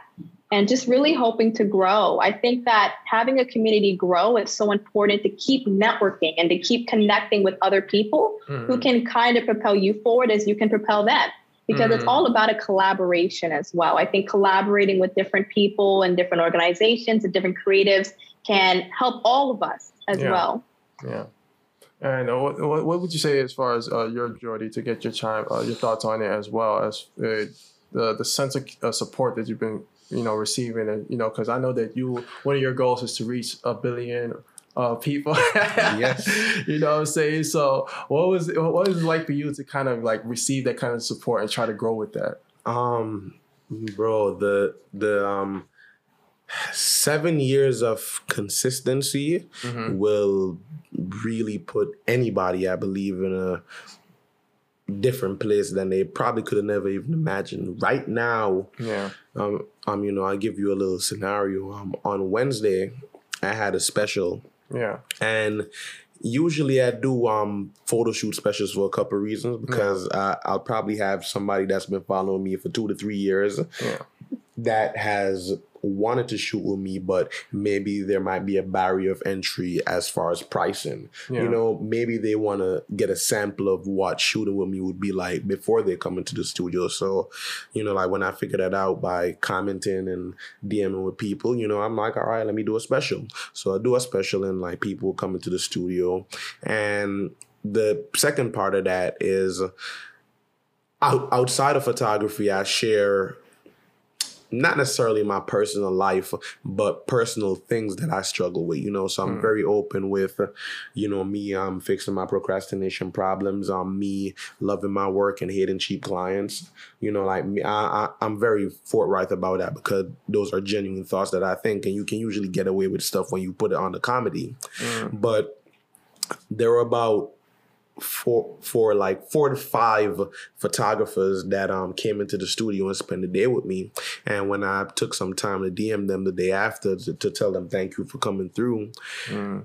and just really hoping to grow. I think that having a community grow is so important to keep networking and to keep connecting with other people mm-hmm. who can kind of propel you forward as you can propel them. Because mm-hmm. it's all about a collaboration as well. I think collaborating with different people and different organizations and different creatives can help all of us as yeah. well. Yeah. And uh, what, what would you say as far as uh, your journey to get your time, uh, your thoughts on it as well as uh, the the sense of uh, support that you've been you know, receiving and you know, because I know that you one of your goals is to reach a billion uh, people. yes. You know what I'm saying? So what was what was it like for you to kind of like receive that kind of support and try to grow with that? Um, bro, the the um seven years of consistency mm-hmm. will really put anybody, I believe, in a different place than they probably could have never even imagined. Right now, yeah. Um, um, you know, I'll give you a little scenario. Um, on Wednesday, I had a special. Yeah. And usually I do um photo shoot specials for a couple of reasons because yeah. I, I'll probably have somebody that's been following me for two to three years yeah. that has wanted to shoot with me, but maybe there might be a barrier of entry as far as pricing. Yeah. You know, maybe they want to get a sample of what shooting with me would be like before they come into the studio. So, you know, like when I figured that out by commenting and DMing with people, you know, I'm like, all right, let me do a special. So I do a special and like people come into the studio. And the second part of that is out, outside of photography, I share not necessarily my personal life, but personal things that I struggle with, you know. So I'm mm. very open with, you know, me um fixing my procrastination problems, um me loving my work and hating cheap clients. You know, like me, I, I I'm very forthright about that because those are genuine thoughts that I think, and you can usually get away with stuff when you put it on the comedy. Mm. But there are about for for like four to five photographers that um came into the studio and spent the day with me. And when I took some time to DM them the day after to, to tell them thank you for coming through, mm.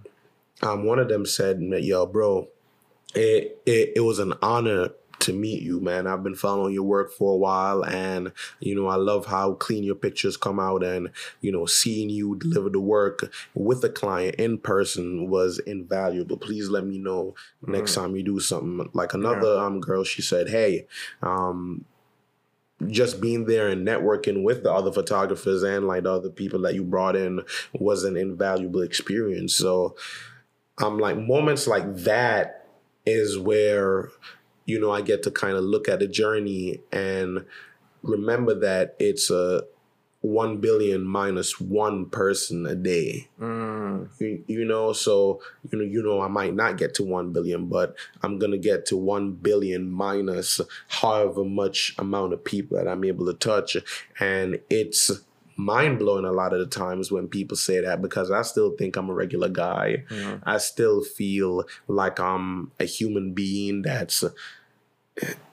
um one of them said, "Yo, bro, it, it it was an honor to meet you, man. I've been following your work for a while, and you know I love how clean your pictures come out, and you know seeing you deliver the work with the client in person was invaluable. Please let me know mm. next time you do something. Like another yeah. um girl, she said, "Hey, um, just being there and networking with the other photographers and like the other people that you brought in was an invaluable experience. So I'm um, like moments like that is where you know, I get to kind of look at the journey and remember that it's a one billion minus one person a day. Mm. You, you, know, so you know, you know, I might not get to one billion, but I'm gonna get to one billion minus however much amount of people that I'm able to touch, and it's mind blowing a lot of the times when people say that because I still think I'm a regular guy. Mm-hmm. I still feel like I'm a human being that's,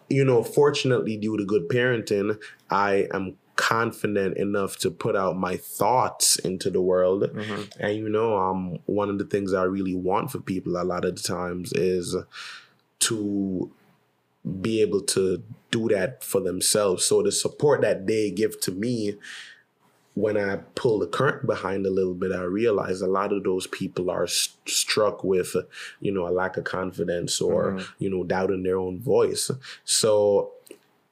you know, fortunately, due to good parenting, I am confident enough to put out my thoughts into the world. Mm-hmm. And, you know, um, one of the things I really want for people a lot of the times is to be able to do that for themselves. So the support that they give to me when I pull the curtain behind a little bit, I realize a lot of those people are st- struck with, you know, a lack of confidence or, mm-hmm. you know, doubting their own voice. So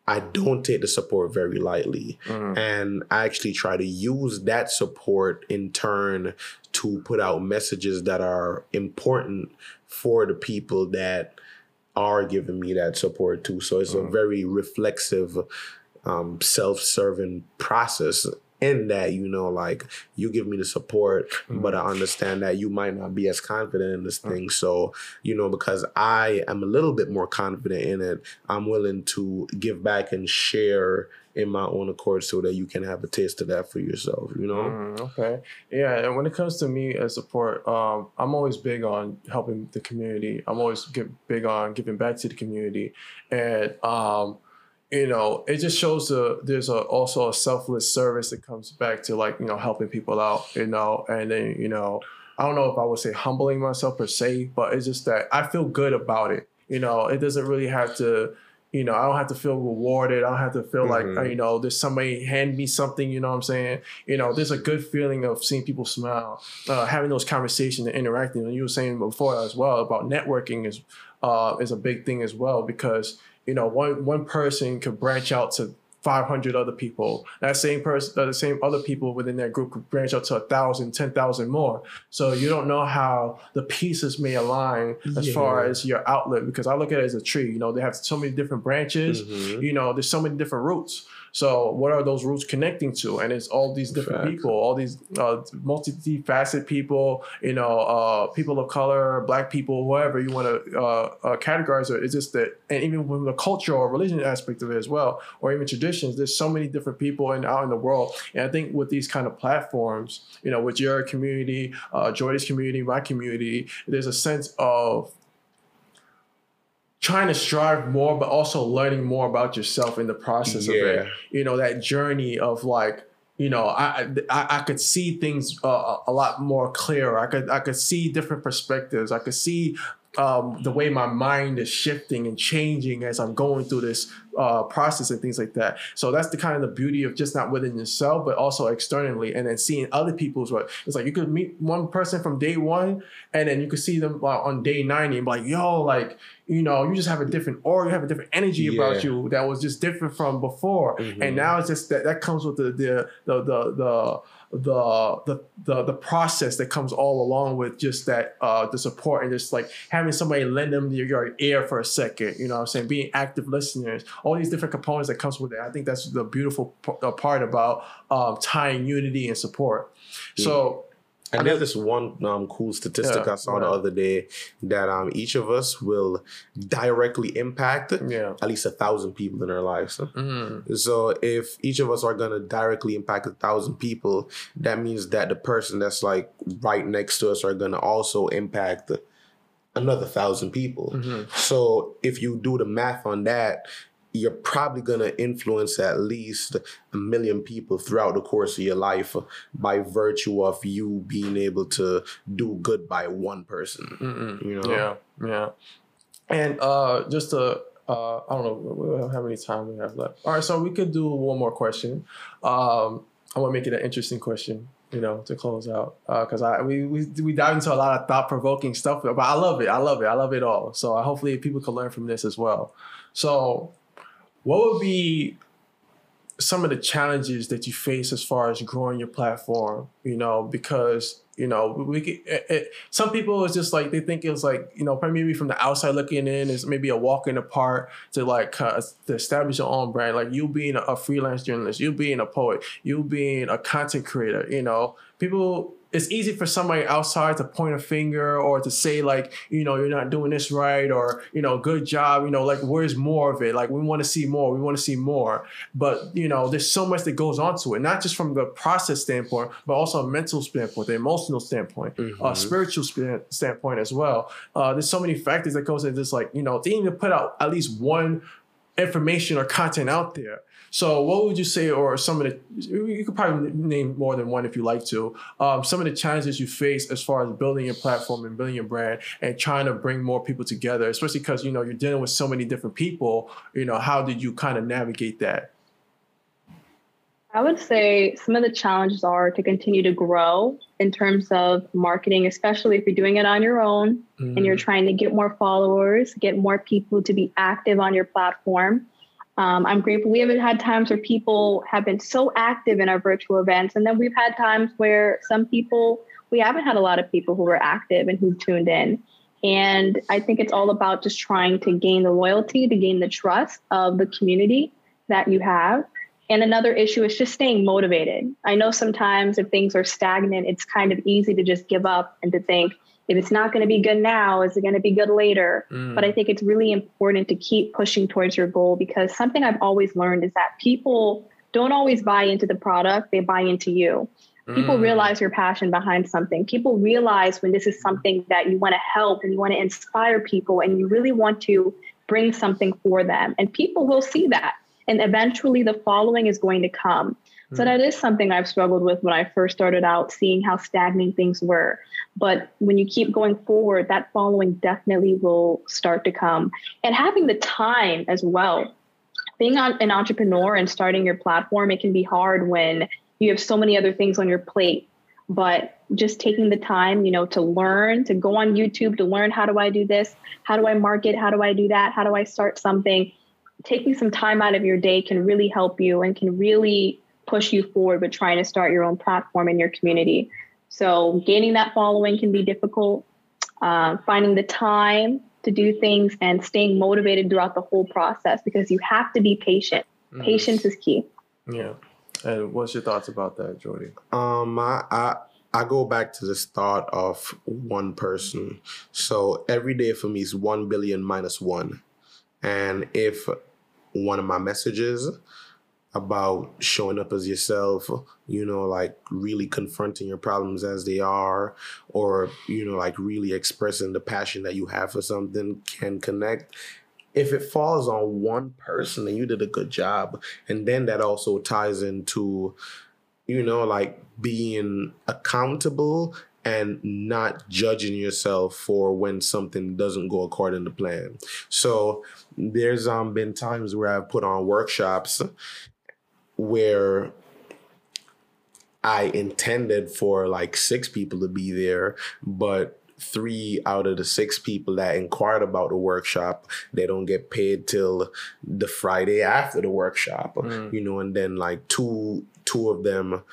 I don't take the support very lightly. Mm-hmm. And I actually try to use that support in turn to put out messages that are important for the people that are giving me that support too. So it's mm-hmm. a very reflexive, um, self serving process in that, you know, like you give me the support, mm-hmm. but I understand that you might not be as confident in this mm-hmm. thing. So, you know, because I am a little bit more confident in it, I'm willing to give back and share in my own accord so that you can have a taste of that for yourself, you know? Mm, okay. Yeah. And when it comes to me as support, um, I'm always big on helping the community. I'm always big on giving back to the community. And, um, you know, it just shows the there's a, also a selfless service that comes back to like you know helping people out, you know, and then you know, I don't know if I would say humbling myself per se, but it's just that I feel good about it. You know, it doesn't really have to, you know, I don't have to feel rewarded. I don't have to feel mm-hmm. like you know, there's somebody hand me something. You know what I'm saying? You know, there's a good feeling of seeing people smile, uh, having those conversations and interacting. And you were saying before as well about networking is uh, is a big thing as well because you know, one one person could branch out to 500 other people. That same person, uh, the same other people within that group could branch out to a thousand, ten thousand more. So you don't know how the pieces may align as yeah. far as your outlet. Because I look at it as a tree. You know, they have so many different branches. Mm-hmm. You know, there's so many different roots. So what are those roots connecting to? And it's all these different people, all these uh, multi-faceted people, you know, uh, people of color, black people, whoever you want to uh, uh, categorize it. It's just that, and even from the cultural or religion aspect of it as well, or even traditions, there's so many different people in, out in the world. And I think with these kind of platforms, you know, with your community, uh, Jordi's community, my community, there's a sense of trying to strive more, but also learning more about yourself in the process yeah. of it. You know, that journey of like, you know, I I, I could see things uh, a lot more clearer. I could I could see different perspectives. I could see um, the way my mind is shifting and changing as I'm going through this uh, process and things like that. So that's the kind of the beauty of just not within yourself, but also externally, and then seeing other people's work. It's like you could meet one person from day one, and then you could see them uh, on day ninety, and be like, "Yo, like you know, you just have a different aura, you have a different energy yeah. about you that was just different from before." Mm-hmm. And now it's just that that comes with the the the the, the the the the, the process that comes all along with just that uh, the support and just like having somebody lend them your, your ear for a second. You know, what I'm saying being active listeners, all these different components that comes with it. I think that's the beautiful p- part about um, tying unity and support. So and there's this one um, cool statistic yeah, I saw the other day that um, each of us will directly impact yeah. at least a thousand people in our lives. Mm-hmm. So if each of us are gonna directly impact a thousand people, that means that the person that's like right next to us are gonna also impact another thousand people. Mm-hmm. So if you do the math on that, you're probably going to influence at least a million people throughout the course of your life by virtue of you being able to do good by one person. Mm-mm. You know? Yeah, yeah. And uh, just to, uh, I don't know how many time we have left. All right, so we could do one more question. Um, I want to make it an interesting question you know, to close out. Because uh, I we, we we dive into a lot of thought provoking stuff, but I love it. I love it. I love it all. So uh, hopefully people can learn from this as well. So what would be some of the challenges that you face as far as growing your platform you know because you know we it, it, some people it's just like they think it's like you know maybe from the outside looking in is maybe a walk in the park to like uh, to establish your own brand. Like you being a, a freelance journalist you being a poet you being a content creator you know. People it's easy for somebody outside to point a finger or to say like you know you're not doing this right or you know good job you know like where's more of it? Like we want to see more we want to see more. But you know there's so much that goes on to it not just from the process standpoint but also a mental standpoint the emotional standpoint mm-hmm. uh, spiritual standpoint as well. Uh, there's so many factors that goes into this like you know they need to put out at least one information or content out there so, what would you say, or some of the, you could probably name more than one if you like to, um, some of the challenges you face as far as building your platform and building your brand and trying to bring more people together, especially because, you know, you're dealing with so many different people, you know, how did you kind of navigate that? I would say some of the challenges are to continue to grow in terms of marketing, especially if you're doing it on your own mm-hmm. and you're mm-hmm. trying to get more followers, get more people to be active on your platform. Um, I'm grateful. We haven't had times where people have been so active in our virtual events. And then we've had times where some people, we haven't had a lot of people who were active and who tuned in. And I think it's all about just trying to gain the loyalty, to gain the trust of the community that you have. And another issue is just staying motivated. I know sometimes if things are stagnant, it's kind of easy to just give up and to think, if it's not going to be good now, is it going to be good later? Mm. But I think it's really important to keep pushing towards your goal because something I've always learned is that people don't always buy into the product, they buy into you. People mm. realize your passion behind something. People realize when this is something that you want to help and you want to inspire people and you really want to bring something for them. And people will see that. And eventually the following is going to come. So that is something I've struggled with when I first started out, seeing how stagnant things were. But when you keep going forward, that following definitely will start to come. And having the time as well. Being an entrepreneur and starting your platform, it can be hard when you have so many other things on your plate. But just taking the time, you know, to learn, to go on YouTube, to learn how do I do this? How do I market? How do I do that? How do I start something? Taking some time out of your day can really help you and can really push you forward with trying to start your own platform in your community. So gaining that following can be difficult. Uh, finding the time to do things and staying motivated throughout the whole process because you have to be patient. Mm. Patience is key. Yeah. And what's your thoughts about that, Jordi? Um, I, I I go back to this thought of one person. So every day for me is one billion minus one, and if one of my messages about showing up as yourself, you know, like really confronting your problems as they are, or, you know, like really expressing the passion that you have for something can connect. If it falls on one person, then you did a good job. And then that also ties into, you know, like being accountable and not judging yourself for when something doesn't go according to plan. So there's um been times where I've put on workshops where I intended for like six people to be there, but three out of the six people that inquired about the workshop they don't get paid till the friday after the workshop mm. you know and then like two two of them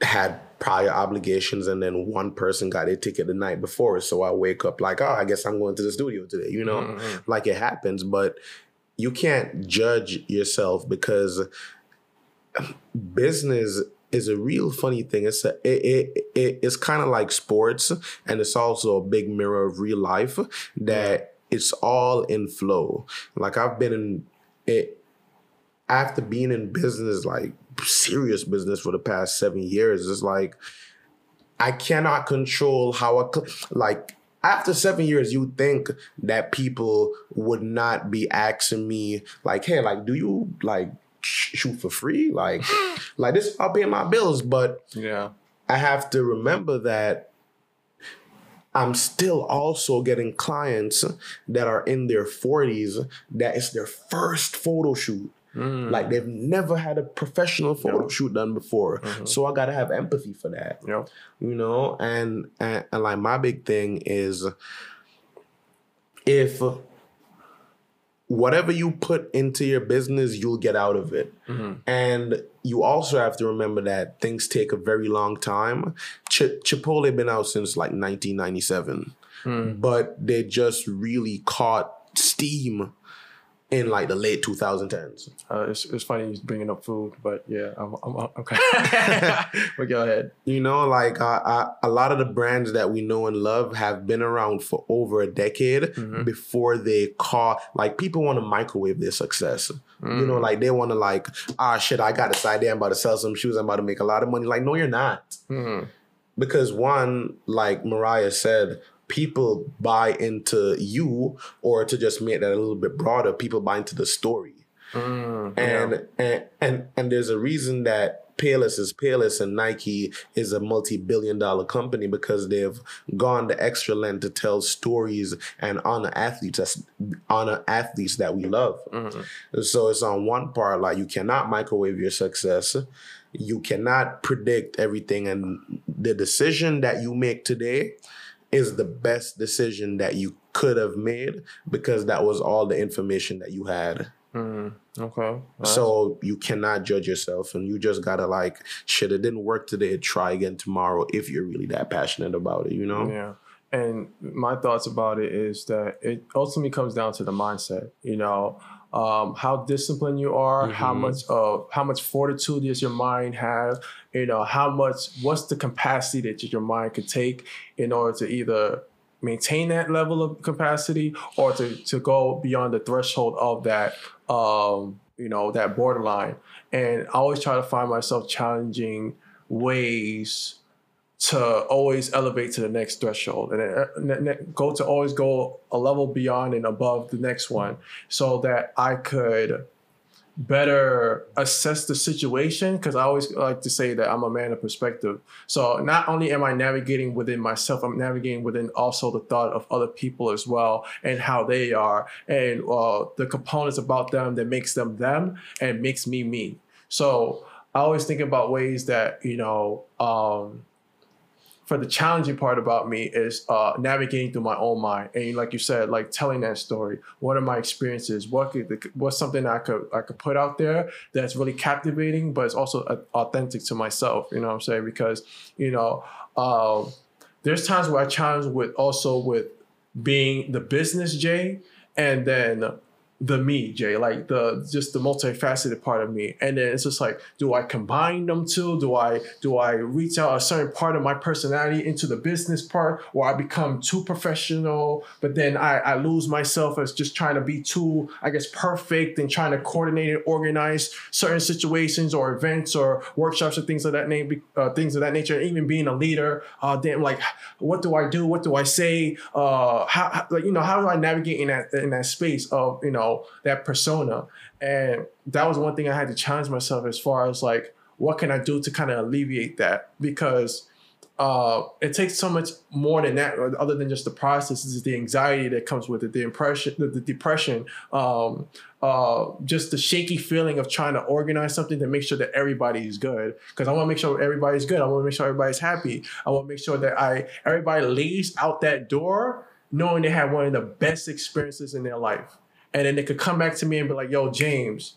had prior obligations and then one person got a ticket the night before so i wake up like oh i guess i'm going to the studio today you know mm-hmm. like it happens but you can't judge yourself because business is a real funny thing it's a, it, it, it it's kind of like sports and it's also a big mirror of real life that it's all in flow like i've been in it after being in business like serious business for the past seven years. It's like I cannot control how I like after seven years, you think that people would not be asking me like, "Hey, like, do you like shoot for free? Like, like this? I'll pay my bills." But yeah, I have to remember that I'm still also getting clients that are in their 40s that is their first photo shoot. Mm. Like they've never had a professional photo yep. shoot done before. Mm-hmm. So I gotta have empathy for that. Yep. You know, and, and and like my big thing is if whatever you put into your business, you'll get out of it. Mm-hmm. And you also have to remember that things take a very long time. Ch- Chipotle been out since like 1997, mm. but they just really caught steam in like the late 2010s. Uh, it's, it's funny bringing up food, but yeah, I'm, I'm, I'm okay. but go ahead. You know, like uh, uh, a lot of the brands that we know and love have been around for over a decade mm-hmm. before they caught. Like people want to microwave their success. Mm. You know, mm. like they want to like, ah, shit, I got this idea. I'm about to sell some shoes. I'm about to make a lot of money. Like, no, you're not. Mm. Because one, like Mariah said, people buy into you or to just make that a little bit broader people buy into the story mm, and, yeah. and and and there's a reason that Payless is Payless and Nike is a multi-billion dollar company because they've gone the extra length to tell stories and honor athletes that's honor athletes that we love. Mm-hmm. So it's on one part like you cannot microwave your success. You cannot predict everything and the decision that you make today is the best decision that you could have made because that was all the information that you had. Mm, okay. Nice. So you cannot judge yourself and you just gotta like, shit, it didn't work today, try again tomorrow if you're really that passionate about it, you know? Yeah. And my thoughts about it is that it ultimately comes down to the mindset, you know um, how disciplined you are, mm-hmm. how much of how much fortitude does your mind have, you know, how much what's the capacity that your mind could take in order to either maintain that level of capacity or to, to go beyond the threshold of that um, you know, that borderline. And I always try to find myself challenging ways to always elevate to the next threshold and uh, go to always go a level beyond and above the next one so that I could better assess the situation because I always like to say that I'm a man of perspective. So not only am I navigating within myself, I'm navigating within also the thought of other people as well and how they are and uh, the components about them that makes them them and makes me me. So I always think about ways that you know. Um, for the challenging part about me is uh, navigating through my own mind. And like you said like telling that story. What are my experiences? What could, what's something i could i could put out there that's really captivating but it's also authentic to myself you know what i'm saying? Because you know uh, there's times where i challenge with also with being the business jay and then the me, Jay, like the just the multifaceted part of me. And then it's just like, do I combine them two? Do I do I reach out a certain part of my personality into the business part, or I become too professional, but then I, I lose myself as just trying to be too, I guess, perfect and trying to coordinate and organize certain situations or events or workshops or things of that name, uh, things of that nature. Even being a leader, uh, damn, like, what do I do? What do I say? Uh, how like you know, how do I navigate in that in that space of you know that persona. And that was one thing I had to challenge myself as far as like, what can I do to kind of alleviate that? Because uh, it takes so much more than that, other than just the process. Is the anxiety that comes with it, the impression, the, the depression, um, uh, just the shaky feeling of trying to organize something to make sure that everybody is good. Because I want to make sure everybody's good. I want to make sure everybody's happy. I want to make sure that I everybody leaves out that door knowing they had one of the best experiences in their life and then they could come back to me and be like, "Yo, James,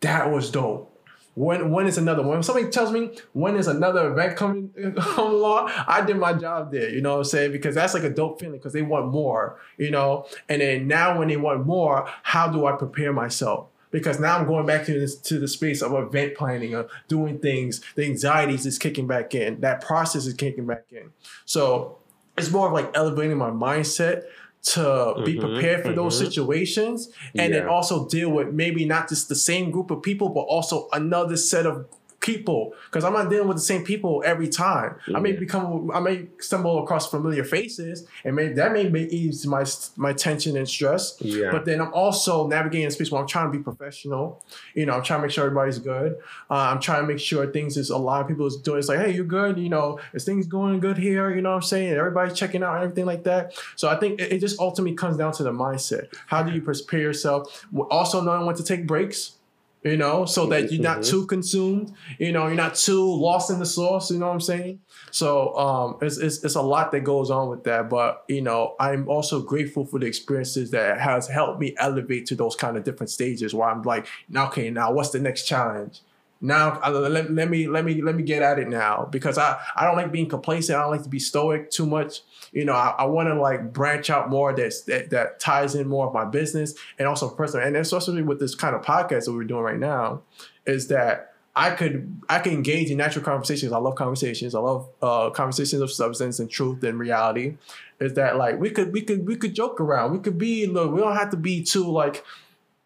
that was dope. when when is another when somebody tells me when is another event coming along, I did my job there. You know what I'm saying? Because that's like a dope feeling because they want more. You know, and then now when they want more, how do I prepare myself? because now I'm going back to this to the space of event planning of doing things. The anxieties is kicking back in. That process is kicking back in. So it's more of like elevating my mindset to mm-hmm, be prepared for mm-hmm. those situations and yeah. then also deal with maybe not just the same group of people but also another set of people because I'm not dealing with the same people every time. I may become, I may stumble across familiar faces, and may that may ease my my tension and stress. Yeah. But then I'm also navigating a space where I'm trying to be professional. You know, I'm trying to make sure everybody's good. Uh, I'm trying to make sure things is a lot of people is doing. It's like, hey, you're good. You know, is things going good here? You know what I'm saying? Everybody's checking out and everything like that. So I think it, it just ultimately comes down to the mindset. How do you prepare yourself? Also knowing when to take breaks you know, so that you're not mm-hmm. too consumed, you know, you're not too lost in the sauce, you know what I'm saying? So um, it's, it's, it's a lot that goes on with that, but you know, I'm also grateful for the experiences that has helped me elevate to those kind of different stages where I'm like, okay, now what's the next challenge? now let, let me let me let me get at it now because I I don't like being complacent. I don't like to be stoic too much. You know, I, I want to like branch out more that's, that that ties in more of my business and also personal. And especially with this kind of podcast that we're doing right now, is that I could I can engage in natural conversations. I love conversations. I love uh, conversations of substance and truth and reality. Is that like we could we could we could joke around. We could be look. We don't have to be too like,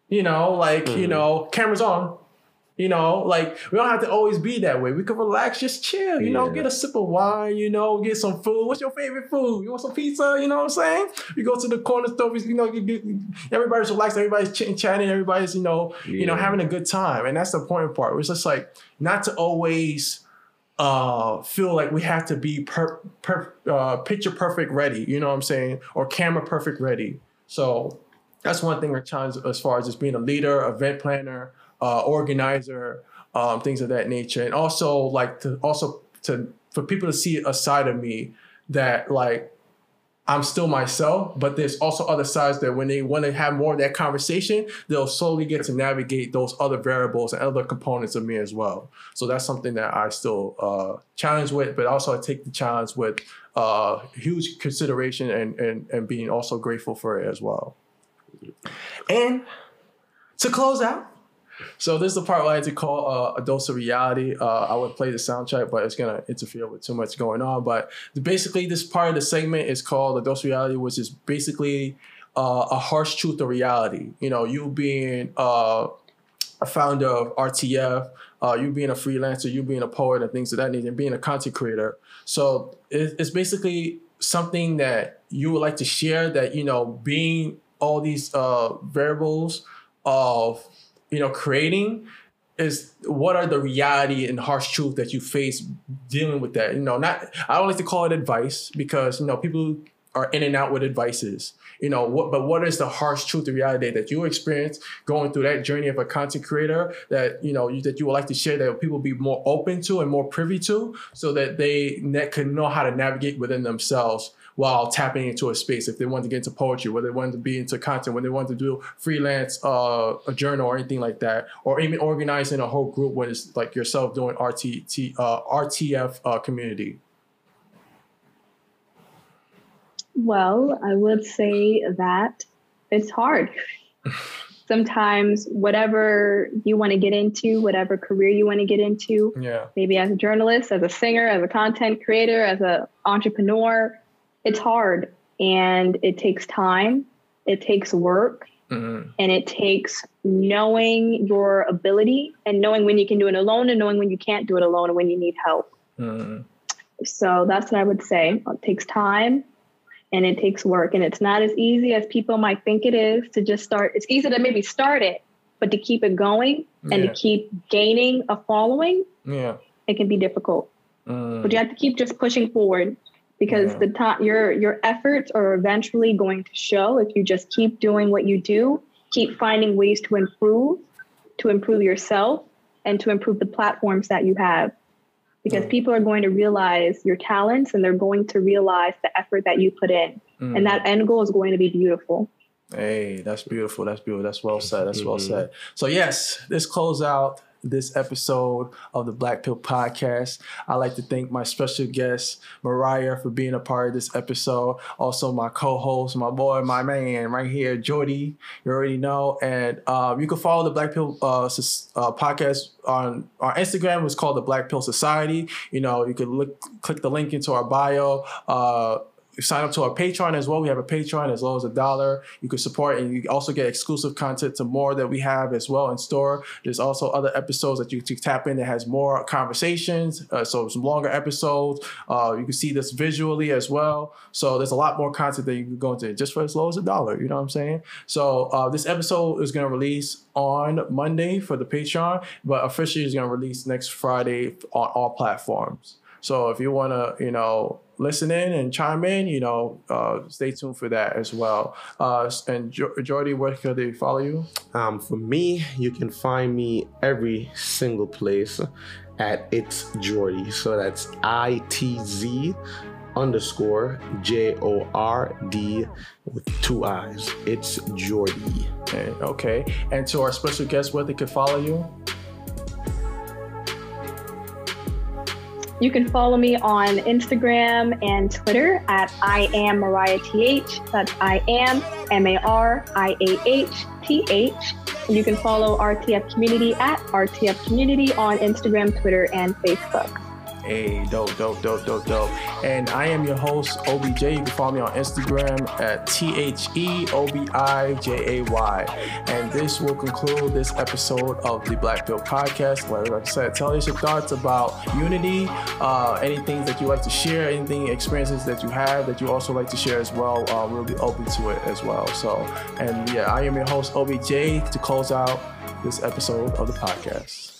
you know, like mm-hmm. you know, cameras on you know, like we don't have to always be that way. We can relax, just chill, you yeah. know, get a sip of wine, you know, get some food. What's your favorite food? You want some pizza? You know what I'm saying? You go to the corner store, you know, you get, everybody's relaxed, everybody's chit chatting, everybody's, you know, yeah. you know, having a good time. And that's the important part. It's just like not to always uh feel like we have to be per, per uh picture perfect ready, you know what I'm saying? Or camera perfect ready. So that's one thing I challenge as far as just being a leader, event planner, uh, organizer, um, things of that nature, and also like to also to for people to see a side of me that like I'm still myself, but there's also other sides that when they want to have more of that conversation, they'll slowly get to navigate those other variables and other components of me as well. So that's something that I still uh, challenge with, but also I take the challenge with uh, huge consideration and, and and being also grateful for it as well. And to close out, so this is the part I like to call uh, a dose of reality. Uh, I would play the soundtrack, but it's gonna interfere with too much going on. But basically, this part of the segment is called a dose of reality, which is basically uh, a harsh truth of reality. You know, you being uh, a founder of RTF, uh, you being a freelancer, you being a poet, and things of that nature, and being a content creator. So it's basically something that you would like to share. That you know, being all these uh, variables of you know, creating is what are the reality and harsh truth that you face dealing with that. You know, not I don't like to call it advice because you know people are in and out with advices. You know, what but what is the harsh truth, the reality that you experience going through that journey of a content creator that you know you, that you would like to share that people be more open to and more privy to, so that they can know how to navigate within themselves while tapping into a space. If they wanted to get into poetry, whether they wanted to be into content, when they wanted to do freelance, uh, a journal or anything like that, or even organizing a whole group when it's like yourself doing RTT, uh, RTF uh, community. Well, I would say that it's hard. Sometimes, whatever you want to get into, whatever career you want to get into, yeah. maybe as a journalist, as a singer, as a content creator, as an entrepreneur, it's hard and it takes time, it takes work, mm-hmm. and it takes knowing your ability and knowing when you can do it alone and knowing when you can't do it alone and when you need help. Mm-hmm. So that's what I would say. It takes time and it takes work. And it's not as easy as people might think it is to just start. It's easy to maybe start it, but to keep it going and yeah. to keep gaining a following, yeah, it can be difficult. Mm. But you have to keep just pushing forward because yeah. the time your your efforts are eventually going to show if you just keep doing what you do keep finding ways to improve to improve yourself and to improve the platforms that you have. Because people are going to realize your talents and they're going to realize the effort that you put in. Mm. and that end goal is going to be beautiful. Hey that's beautiful. That's beautiful. That's well said. That's mm-hmm. well said. So yes this close out this episode of the Black Pill Podcast. I'd like to thank my special guest, Mariah, for being a part of this episode. Also, my co host, my boy, my man right here, Jordi. You already know. And um, you can follow the Black Pill uh, uh, podcast on our Instagram. It's called the Black Pill Society. You know, you could look, click the link into our bio. Sign up to our Patreon as well. We have a Patreon as low as a dollar. You can support and you also get exclusive content to more that we have as well in store. There's also other episodes that you can tap in that has more conversations. Uh, so some longer episodes. Uh, you can see this visually as well. So there's a lot more content that you can go into just for as low as a dollar. You know what I'm saying? So uh, this episode is going to release on Monday for the Patreon, but officially is going to release next Friday on all platforms. So if you want to, you know, listen in and chime in, you know, uh, stay tuned for that as well. Uh, and jo- Jordi, where can they follow you? Um, for me, you can find me every single place at It's Jordy. So that's I T Z underscore J O R D with two eyes. It's Jordy. Okay, okay. And to our special guest, where they can follow you? You can follow me on Instagram and Twitter at I am Mariah TH. That's I am M A R I A H T H. And you can follow RTF Community at RTF Community on Instagram, Twitter, and Facebook. Hey, dope, dope, dope, dope, dope. And I am your host, Obi Jay. You can follow me on Instagram at T H E O B I J A Y. And this will conclude this episode of the Black Pill Podcast. Like I said, tell us your thoughts about unity, uh, anything that you like to share, anything, experiences that you have that you also like to share as well. Uh, we'll be open to it as well. So, and yeah, I am your host, Obi Jay, to close out this episode of the podcast.